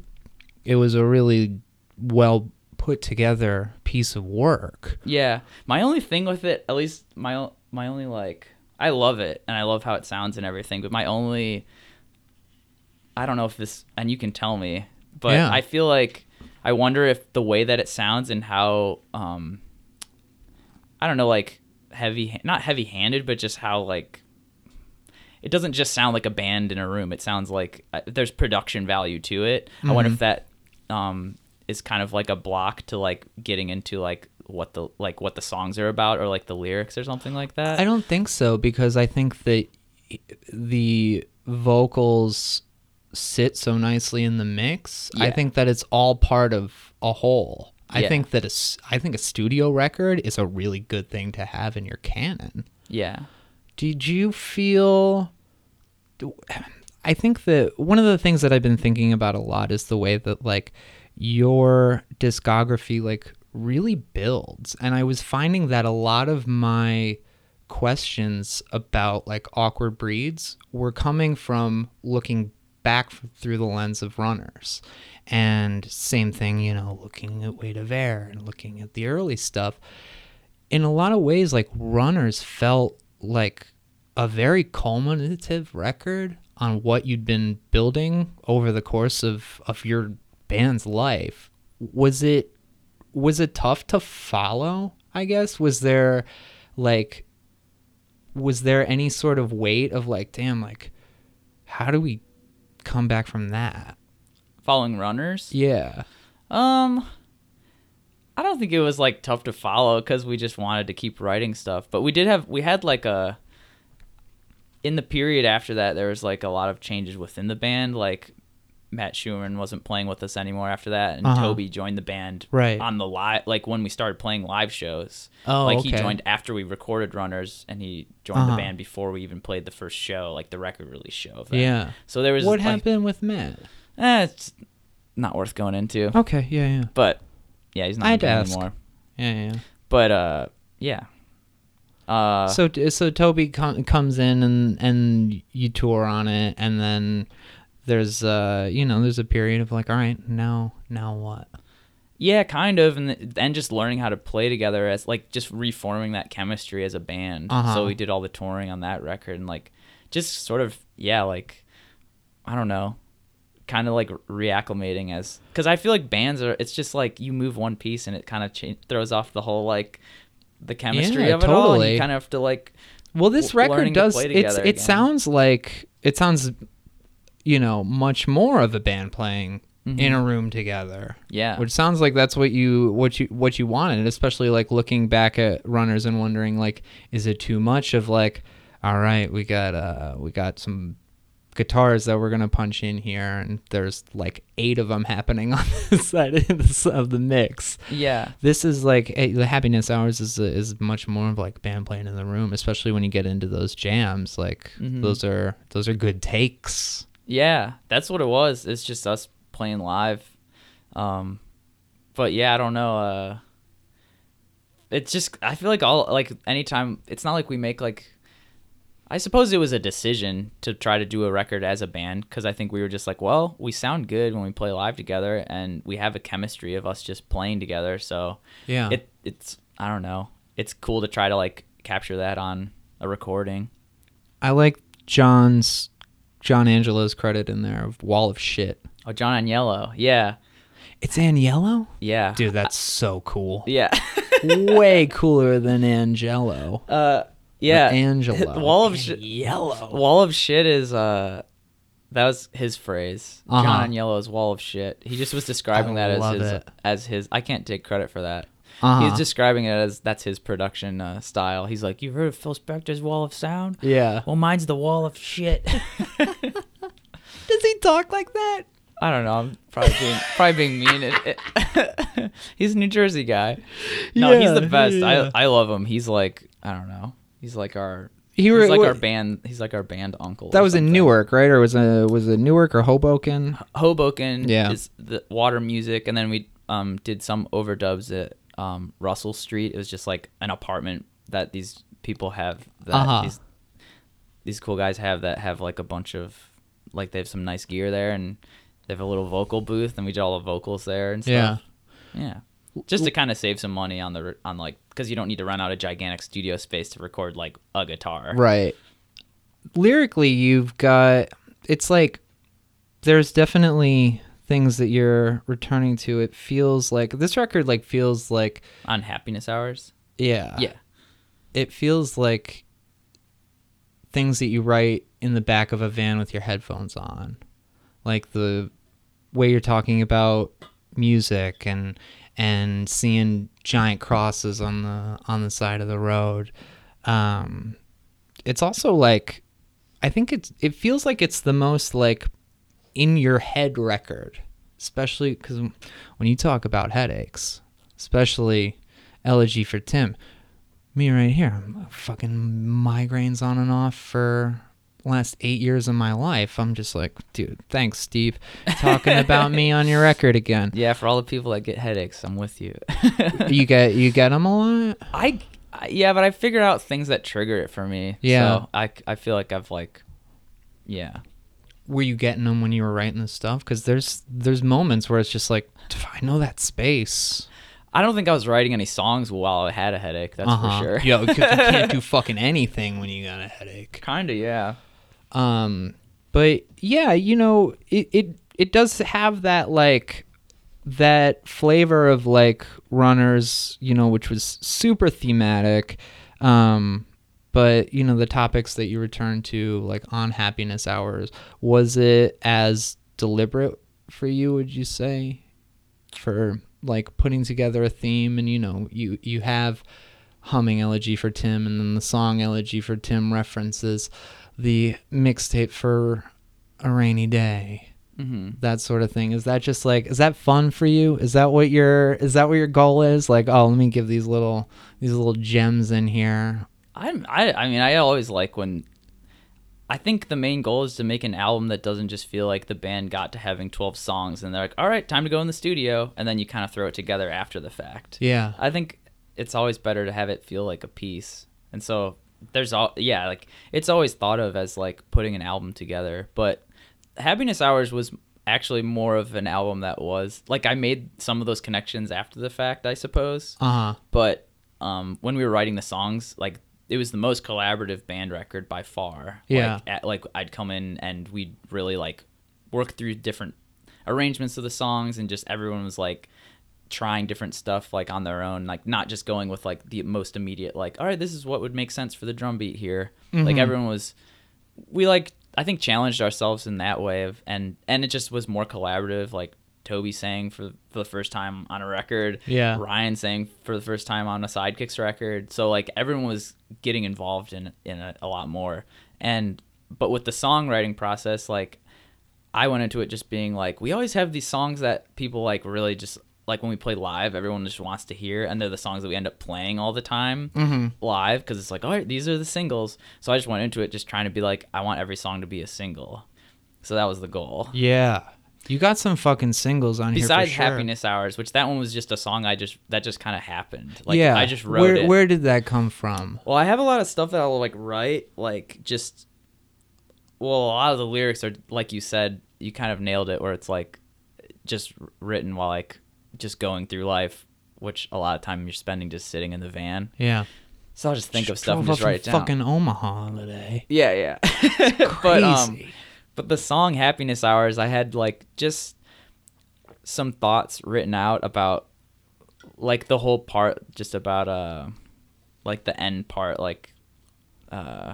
[SPEAKER 1] it was a really well put together piece of work
[SPEAKER 3] Yeah, my only thing with it, at least my my only like, I love it and I love how it sounds and everything, but my only, I don't know if this, and you can tell me, but
[SPEAKER 1] Yeah.
[SPEAKER 3] I feel like I wonder if the way that it sounds and how, um, I don't know, like heavy, not heavy handed, but just how like. It doesn't just sound like a band in a room. It sounds like uh, there's production value to it. I wonder if that um, is kind of like a block to like getting into like what the like what the songs are about or like the lyrics or something like that.
[SPEAKER 1] I don't think so because I think that the vocals sit so nicely in the mix. I think that it's all part of a whole. I
[SPEAKER 3] Yeah.
[SPEAKER 1] think that a, I think a studio record is a really good thing to have in your canon.
[SPEAKER 3] yeah.
[SPEAKER 1] Did you feel? I think that one of the things that I've been thinking about a lot is the way that like your discography like really builds, and I was finding that a lot of my questions about like awkward breeds were coming from looking back through the lens of runners. And same thing you know looking at weight of air and looking at the early stuff. In a lot of ways like runners felt like a very culminative record on what you'd been building over the course of of your band's life was it was it tough to follow i guess was there like was there any sort of weight of like damn like how do we come back from that
[SPEAKER 3] Following runners.
[SPEAKER 1] yeah
[SPEAKER 3] Um, I don't think it was like tough to follow because we just wanted to keep writing stuff. But we did have we had like a in the period after that there was like a lot of changes within the band. Like Matt Schumann wasn't playing with us anymore after that, and
[SPEAKER 1] Uh-huh.
[SPEAKER 3] Toby joined the band
[SPEAKER 1] Right.
[SPEAKER 3] on the live like when we started playing live shows.
[SPEAKER 1] Oh,
[SPEAKER 3] like he joined after we recorded Runners, and he joined
[SPEAKER 1] Uh-huh.
[SPEAKER 3] the band before we even played the first show, like the record release show of that.
[SPEAKER 1] yeah
[SPEAKER 3] So there was
[SPEAKER 1] what
[SPEAKER 3] like,
[SPEAKER 1] happened with matt
[SPEAKER 3] Eh, it's not worth going into.
[SPEAKER 1] okay yeah yeah
[SPEAKER 3] But yeah, he's not
[SPEAKER 1] I'd
[SPEAKER 3] in the band
[SPEAKER 1] ask.
[SPEAKER 3] anymore.
[SPEAKER 1] yeah yeah
[SPEAKER 3] But uh, yeah. Uh,
[SPEAKER 1] so so Toby com- comes in and and you tour on it, and then there's uh you know there's a period of like all right now now what
[SPEAKER 3] yeah, kind of, and th- and just learning how to play together as like just reforming that chemistry as a band.
[SPEAKER 1] Uh-huh.
[SPEAKER 3] So we did all the touring on that record, and like just sort of yeah, like I don't know, kind of like reacclimating as because I feel like bands are it's just like you move one piece and it kind of cha- throws off the whole like the chemistry
[SPEAKER 1] Yeah,
[SPEAKER 3] of it all.
[SPEAKER 1] Totally.
[SPEAKER 3] you kind of have to like
[SPEAKER 1] well this
[SPEAKER 3] w-
[SPEAKER 1] record does
[SPEAKER 3] play
[SPEAKER 1] it's it
[SPEAKER 3] again.
[SPEAKER 1] sounds like it sounds you know much more of a band playing in a room together.
[SPEAKER 3] Mm-hmm. yeah.
[SPEAKER 1] Which sounds like that's what you what you what you wanted especially like looking back at runners and wondering like is it too much of like all right we got uh we got some guitars that we're gonna punch in here and there's like eight of them happening on this side of the, of the mix.
[SPEAKER 3] Yeah.
[SPEAKER 1] This is like the happiness hours is is much more of like band playing in the room especially when you get into those jams like
[SPEAKER 3] Mhm.
[SPEAKER 1] those are those are good takes
[SPEAKER 3] Yeah, that's what it was. It's just us playing live. Um, but yeah, I don't know. Uh, it's just I feel like all like anytime it's not like we make like. I suppose it was a decision to try to do a record as a band because I think we were just like, well, we sound good when we play live together, and we have a chemistry of us just playing together. So
[SPEAKER 1] yeah
[SPEAKER 3] it it's I don't know. It's cool to try to like capture that on a recording.
[SPEAKER 1] i like john's john angelo's credit in there of wall of shit
[SPEAKER 3] Oh, John Agnello, yeah,
[SPEAKER 1] It's Agnello?
[SPEAKER 3] yeah,
[SPEAKER 1] Dude, that's so cool.
[SPEAKER 3] yeah.
[SPEAKER 1] Way cooler than Angelo.
[SPEAKER 3] Uh, yeah.
[SPEAKER 1] Angelo.
[SPEAKER 3] Wall of shit.
[SPEAKER 1] Yellow.
[SPEAKER 3] Wall of shit is uh, that was his phrase.
[SPEAKER 1] Uh-huh.
[SPEAKER 3] John Agnello's wall of shit. He just was describing
[SPEAKER 1] I
[SPEAKER 3] that as his
[SPEAKER 1] it.
[SPEAKER 3] as his. I can't take credit for that.
[SPEAKER 1] Uh-huh.
[SPEAKER 3] He's describing it as that's his production uh, style. He's like, you've heard of Phil Spector's wall of sound?
[SPEAKER 1] Yeah.
[SPEAKER 3] Well, mine's the wall of shit.
[SPEAKER 1] Does he talk like that?
[SPEAKER 3] I don't know. I'm probably being probably being mean. It, it- he's a New Jersey guy. No, he's the best.
[SPEAKER 1] yeah.
[SPEAKER 3] I I love him. He's like I don't know. He's like our.
[SPEAKER 1] He
[SPEAKER 3] He's like
[SPEAKER 1] were-
[SPEAKER 3] our band. He's like our band uncle.
[SPEAKER 1] That
[SPEAKER 3] or
[SPEAKER 1] was in. Newark, right? Or was it was it Newark or Hoboken?
[SPEAKER 3] Hoboken
[SPEAKER 1] Yeah.
[SPEAKER 3] is the water music, and then we um did some overdubs at um Russell Street. It was just like an apartment that these people have that
[SPEAKER 1] Uh-huh.
[SPEAKER 3] these these cool guys have that have like a bunch of like they have some nice gear there and they have a little vocal booth and we did all the vocals there and
[SPEAKER 1] Yeah.
[SPEAKER 3] stuff. Yeah. Just to kind of save some money on the on like because you don't need to run out a gigantic studio space to record like a guitar.
[SPEAKER 1] Right. Lyrically, you've got it's like there's definitely things that you're returning to. It feels like this record like feels like
[SPEAKER 3] On happiness hours.
[SPEAKER 1] yeah.
[SPEAKER 3] Yeah.
[SPEAKER 1] It feels like things that you write in the back of a van with your headphones on. Like the way you're talking about music and and seeing giant crosses on the on the side of the road. Um, it's also like I think it's it feels like it's the most like in your head record, especially because when you talk about headaches, especially elegy for Tim, me right here, I'm fucking migraines on and off for last eight years of my life. I'm just like, dude, thanks, Steve, talking about me on your record again.
[SPEAKER 3] Yeah, for all the people that get headaches, I'm with you.
[SPEAKER 1] You get you get them a lot.
[SPEAKER 3] I, yeah, but I figured out things that trigger it for me.
[SPEAKER 1] Yeah.
[SPEAKER 3] So I I feel like I've like, yeah.
[SPEAKER 1] Were you getting them when you were writing this stuff? Because there's there's moments where it's just like, I know that space.
[SPEAKER 3] I don't think I was writing any songs while I had a headache. That's
[SPEAKER 1] Uh-huh.
[SPEAKER 3] for sure.
[SPEAKER 1] Yo, you can't do fucking anything when you got a headache.
[SPEAKER 3] Kinda, yeah.
[SPEAKER 1] Um, but yeah, you know, it it it does have that like that flavor of like runners, you know, which was super thematic. Um, but you know, the topics that you return to, like on happiness hours, was it as deliberate for you? Would you say for like putting together a theme, and you know, you you have humming elegy for Tim, and then the song elegy for Tim references the mixtape for a rainy day
[SPEAKER 3] hmm
[SPEAKER 1] that sort of thing. Is that just like is that fun for you? Is that what your is that what your goal is? Like oh let me give these little these little gems in here
[SPEAKER 3] I'm I I mean I always like when I think the main goal is to make an album that doesn't just feel like the band got to having 12 songs and they're like, all right, time to go in the studio. And then you kind of throw it together after the fact.
[SPEAKER 1] yeah
[SPEAKER 3] I think it's always better to have it feel like a piece. And so there's all, yeah, like it's always thought of as like putting an album together. But Happiness Hours was actually more of an album that was like I made some of those connections after the fact, I suppose
[SPEAKER 1] uh-huh
[SPEAKER 3] but um, when we were writing the songs, like it was the most collaborative band record by far.
[SPEAKER 1] Yeah.
[SPEAKER 3] Like, at, like I'd come in and we'd really like work through different arrangements of the songs, and just everyone was like trying different stuff like on their own, like not just going with like the most immediate, like all right, this is what would make sense for the drum beat here. Like
[SPEAKER 1] Mhm.
[SPEAKER 3] everyone was, we like I think challenged ourselves in that way of and and it just was more collaborative. Like Toby sang for, for the first time on a record.
[SPEAKER 1] Yeah.
[SPEAKER 3] Ryan sang for the first time on a Sidekicks record. So like everyone was getting involved in in a, a lot more. And but with the songwriting process, like I went into it just being like, we always have these songs that people like really just like when we play live, everyone just wants to hear, and they're the songs that we end up playing all the time
[SPEAKER 1] mm-hmm.
[SPEAKER 3] live because it's like, all right, these are the singles. So I just went into it just trying to be like, I want every song to be a single. So that was the goal.
[SPEAKER 1] yeah you got some fucking singles on
[SPEAKER 3] Besides
[SPEAKER 1] here for sure.
[SPEAKER 3] Happiness Hours, which that one was just a song I just that just kind of happened. Like
[SPEAKER 1] yeah
[SPEAKER 3] I just wrote
[SPEAKER 1] where,
[SPEAKER 3] it.
[SPEAKER 1] where did that come from
[SPEAKER 3] Well, I have a lot of stuff that I'll like write, like just. Well, a lot of the lyrics are like you said. You kind of nailed it, where it's like just written while like just going through life, which a lot of time you're spending just sitting in the van.
[SPEAKER 1] yeah
[SPEAKER 3] So I'll just think of stuff and just write it down.
[SPEAKER 1] fucking omaha today
[SPEAKER 3] Yeah, yeah. but um,
[SPEAKER 1] Crazy.
[SPEAKER 3] But the song "Happiness Hours," I had like just some thoughts written out about like the whole part, just about uh, like the end part, like uh,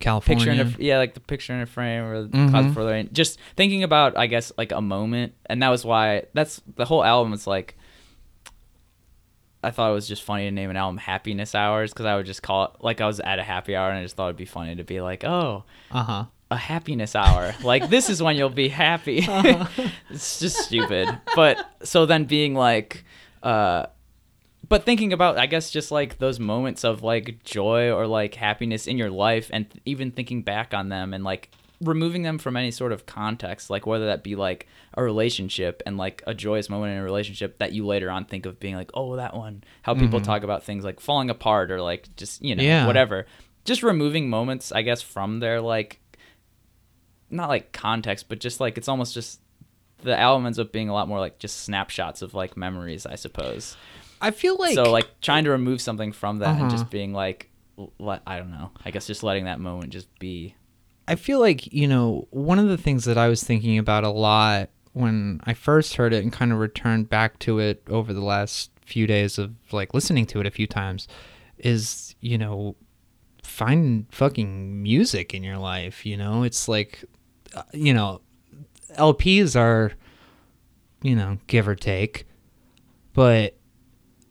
[SPEAKER 1] california
[SPEAKER 3] picture in a yeah, like the picture in a frame or the
[SPEAKER 1] Mhm.
[SPEAKER 3] clouds before the rain. Just thinking about, I guess, like a moment, and that was why that's the whole album. is like. I thought it was just funny to name an album "Happiness Hours" because I would just call it like I was at a happy hour, and I just thought it'd be funny to be like, "Oh,
[SPEAKER 1] uh-huh
[SPEAKER 3] a happiness hour. Like this is when you'll be happy. it's just stupid. But so then being like uh but thinking about I guess just like those moments of like joy or like happiness in your life and th- even thinking back on them and like removing them from any sort of context like whether that be like a relationship and like a joyous moment in a relationship that you later on think of being like oh that one how people
[SPEAKER 1] Mhm.
[SPEAKER 3] talk about things like falling apart or like just you know
[SPEAKER 1] Yeah.
[SPEAKER 3] whatever just removing moments i guess from their like not like context, but just like it's almost just the album ends up being a lot more like just snapshots of like memories, I suppose.
[SPEAKER 1] i feel like
[SPEAKER 3] so like trying to remove something from that and
[SPEAKER 1] Uh-huh.
[SPEAKER 3] just being like, let I don't know. I guess just letting that moment just be.
[SPEAKER 1] I feel like, you know, one of the things that I was thinking about a lot when I first heard it and kind of returned back to it over the last few days of like listening to it a few times is, you know, find fucking music in your life, you know? It's like Uh, you know, LPs are you know, give or take but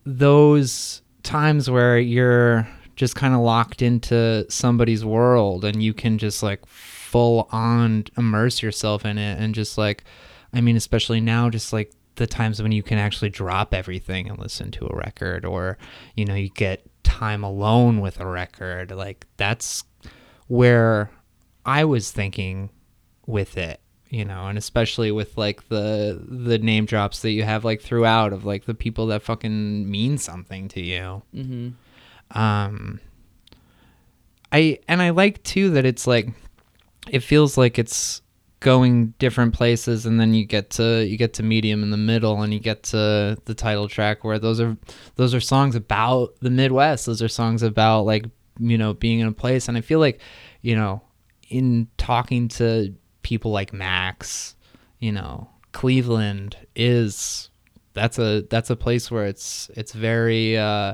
[SPEAKER 1] those times where you're just kind of locked into somebody's world and you can just like full on immerse yourself in it and just like I mean especially now just like the times when you can actually drop everything and listen to a record or you know you get time alone with a record like that's where I was thinking with it you know and especially with like the the name drops that you have like throughout of like the people that fucking mean something to you.
[SPEAKER 3] Mm-hmm.
[SPEAKER 1] um i and i like too that it's like it feels like it's going different places and then you get to you get to medium in the middle and you get to the title track where those are those are songs about the midwest. Those are songs about like you know being in a place. And i feel like you know in talking to people like max you know cleveland is that's a that's a place where it's it's very uh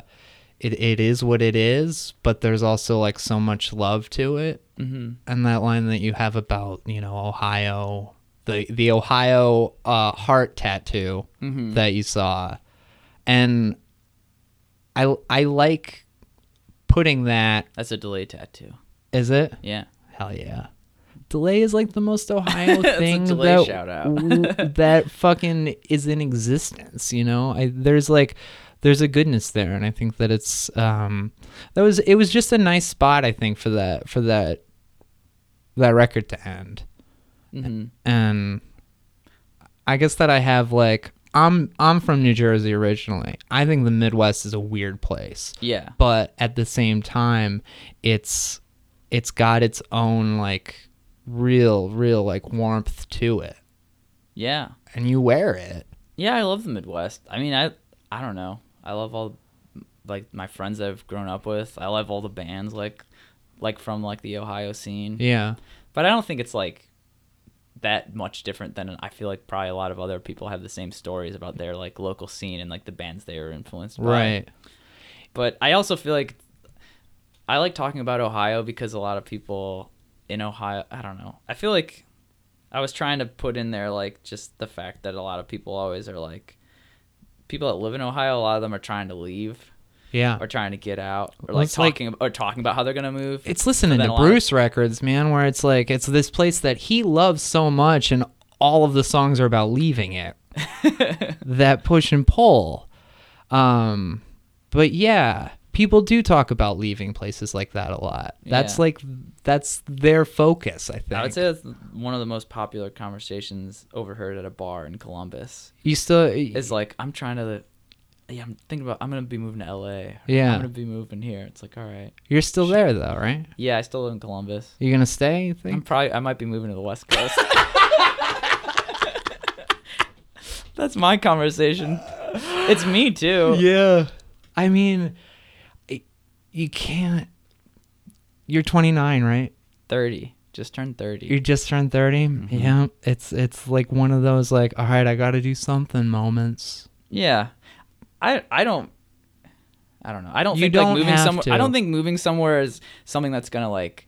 [SPEAKER 1] it, it is what it is but there's also like so much love to it
[SPEAKER 3] Mm-hmm.
[SPEAKER 1] and that line that you have about you know ohio the the ohio uh heart tattoo
[SPEAKER 3] Mm-hmm.
[SPEAKER 1] that you saw and i i like putting that
[SPEAKER 3] That's a delay tattoo.
[SPEAKER 1] is it
[SPEAKER 3] Yeah.
[SPEAKER 1] hell yeah delay is like the most ohio thing that,
[SPEAKER 3] shout out.
[SPEAKER 1] w- that fucking is in existence you know I, there's like there's a goodness there and i think that it's um that was it was just a nice spot i think for that for that that record to end
[SPEAKER 3] Mm-hmm.
[SPEAKER 1] and i guess that i have like i'm i'm from new jersey originally i think the midwest is a weird place
[SPEAKER 3] Yeah.
[SPEAKER 1] but at the same time it's it's got its own like real real like warmth to it
[SPEAKER 3] Yeah.
[SPEAKER 1] and you wear it
[SPEAKER 3] Yeah, I love the Midwest. I mean, I I don't know. I love all like my friends I've grown up with. I love all the bands like like from like the Ohio scene.
[SPEAKER 1] yeah
[SPEAKER 3] But I don't think it's like that much different than I feel like probably a lot of other people have the same stories about their like local scene and like the bands they were influenced by.
[SPEAKER 1] right
[SPEAKER 3] But I also feel like I like talking about Ohio because a lot of people in Ohio, I don't know. I feel like I was trying to put in there like just the fact that a lot of people always are like people that live in Ohio, a lot of them are trying to leave
[SPEAKER 1] yeah
[SPEAKER 3] or trying to get out or
[SPEAKER 1] Well,
[SPEAKER 3] like
[SPEAKER 1] it's like-
[SPEAKER 3] talking or talking about how they're going to move.
[SPEAKER 1] it's listening to
[SPEAKER 3] lot of-
[SPEAKER 1] bruce records man where it's like it's this place that he loves so much and all of the songs are about leaving it that push and pull um but yeah people do talk about leaving places like that a lot that's
[SPEAKER 3] Yeah.
[SPEAKER 1] like that's their focus i think
[SPEAKER 3] I would say that's one of the most popular conversations overheard at a bar in Columbus.
[SPEAKER 1] you still
[SPEAKER 3] Is like I'm trying to yeah, I'm thinking about I'm going to be moving to LA.
[SPEAKER 1] Yeah.
[SPEAKER 3] I'm going to be moving here. It's like, all right.
[SPEAKER 1] you're still there though right
[SPEAKER 3] Yeah, I still live in Columbus.
[SPEAKER 1] You're gonna stay you
[SPEAKER 3] I'm
[SPEAKER 1] think
[SPEAKER 3] probably I might be moving to the West Coast. That's my conversation. It's me too.
[SPEAKER 1] Yeah. I mean, you can't. You're 29, right?
[SPEAKER 3] Thirty. Just turned thirty.
[SPEAKER 1] You just turned 30.
[SPEAKER 3] Mm-hmm.
[SPEAKER 1] Yeah. It's it's like one of those like, all right, I got to do something moments.
[SPEAKER 3] yeah. I I don't I don't know. I don't
[SPEAKER 1] You
[SPEAKER 3] think
[SPEAKER 1] don't
[SPEAKER 3] like moving somewhere I don't think moving somewhere is something that's gonna like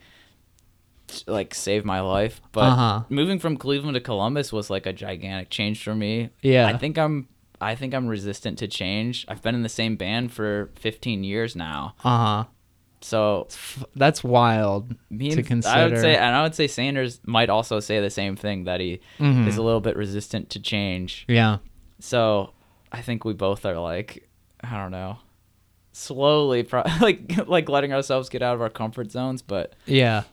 [SPEAKER 3] like save my life. But
[SPEAKER 1] Uh-huh.
[SPEAKER 3] moving from Cleveland to Columbus was like a gigantic change for me.
[SPEAKER 1] Yeah.
[SPEAKER 3] I think I'm I think I'm resistant to change. I've been in the same band for 15 years now.
[SPEAKER 1] Uh huh.
[SPEAKER 3] So
[SPEAKER 1] That's wild
[SPEAKER 3] me
[SPEAKER 1] to consider.
[SPEAKER 3] I would say, and I would say Sanders might also say the same thing that he
[SPEAKER 1] Mhm.
[SPEAKER 3] is a little bit resistant to change.
[SPEAKER 1] Yeah.
[SPEAKER 3] So I think we both are like, I don't know, slowly, pro- like like letting ourselves get out of our comfort zones. But
[SPEAKER 1] Yeah.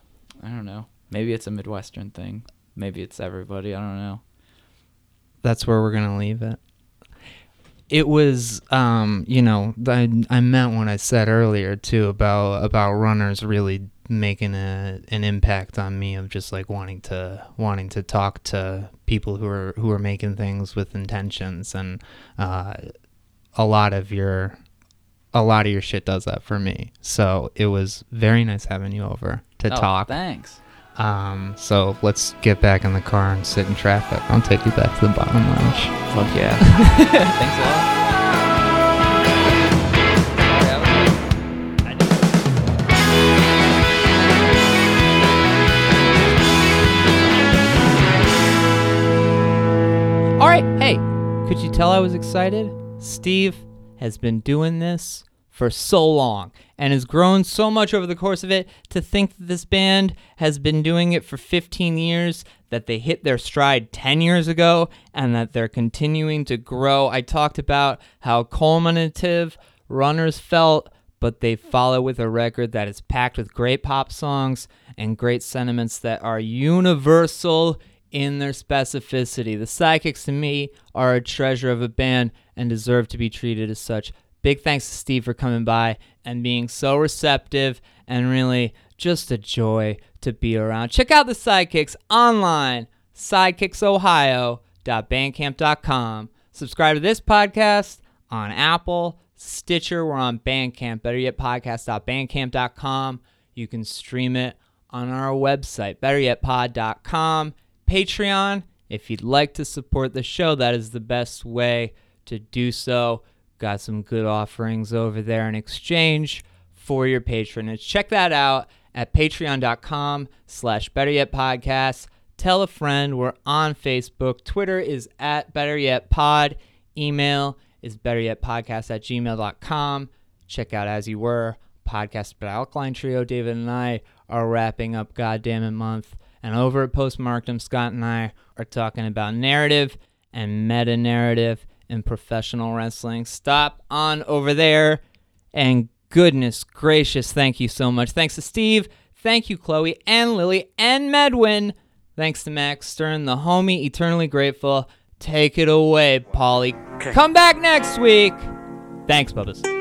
[SPEAKER 3] I don't know. Maybe it's a Midwestern thing. Maybe it's everybody. I don't know.
[SPEAKER 1] That's where we're gonna leave it. It was, um, you know, I, I meant what I said earlier too about about runners really making a an impact on me of just like wanting to wanting to talk to people who are who are making things with intentions and uh, a lot of your a lot of your shit does that for me. So it was very nice having you over to
[SPEAKER 3] Oh,
[SPEAKER 1] talk.
[SPEAKER 3] Thanks.
[SPEAKER 1] Um, so let's get back in the car and sit in traffic. I'll take you back to the bottom lounge.
[SPEAKER 3] Fuck yeah. Thanks a lot.
[SPEAKER 1] All right, hey, could you tell I was excited? Steve has been doing this for so long and has grown so much over the course of it to think that this band has been doing it for 15 years, that they hit their stride 10 years ago, and that they're continuing to grow. I talked about how culminative Runners felt, but they follow with a record that is packed with great pop songs and great sentiments that are universal in their specificity. The Sidekicks to me are a treasure of a band and deserve to be treated as such. Big thanks to Steve for coming by and being so receptive and really just a joy to be around. Check out the Sidekicks online, sidekicksohio.bandcamp.com. Subscribe to this podcast on Apple, Stitcher. We're on Bandcamp, better yet, podcast.bandcamp.com. You can stream it on our website, betteryetpod.com. Patreon, if you'd like to support the show, that is the best way to do so. Got some good offerings over there in exchange for your patronage. Check that out at patreon.com slash better yet podcast. Tell a friend. We're on Facebook. Twitter is at better yet pod. Email is better yet podcast at gmail.com. Check out As You Were, podcast about Alkaline Trio. David and I are wrapping up Goddamn It Month. And over at Postmarkdom, Scott and I are talking about narrative and meta narrative in professional wrestling. Stop on over there. And goodness gracious, thank you so much. Thanks to Steve. Thank you, Chloe and Lily and Medwin. Thanks to Max Stern, the homie, eternally grateful. Take it away, Polly. Come back next week. Thanks, Bubba's.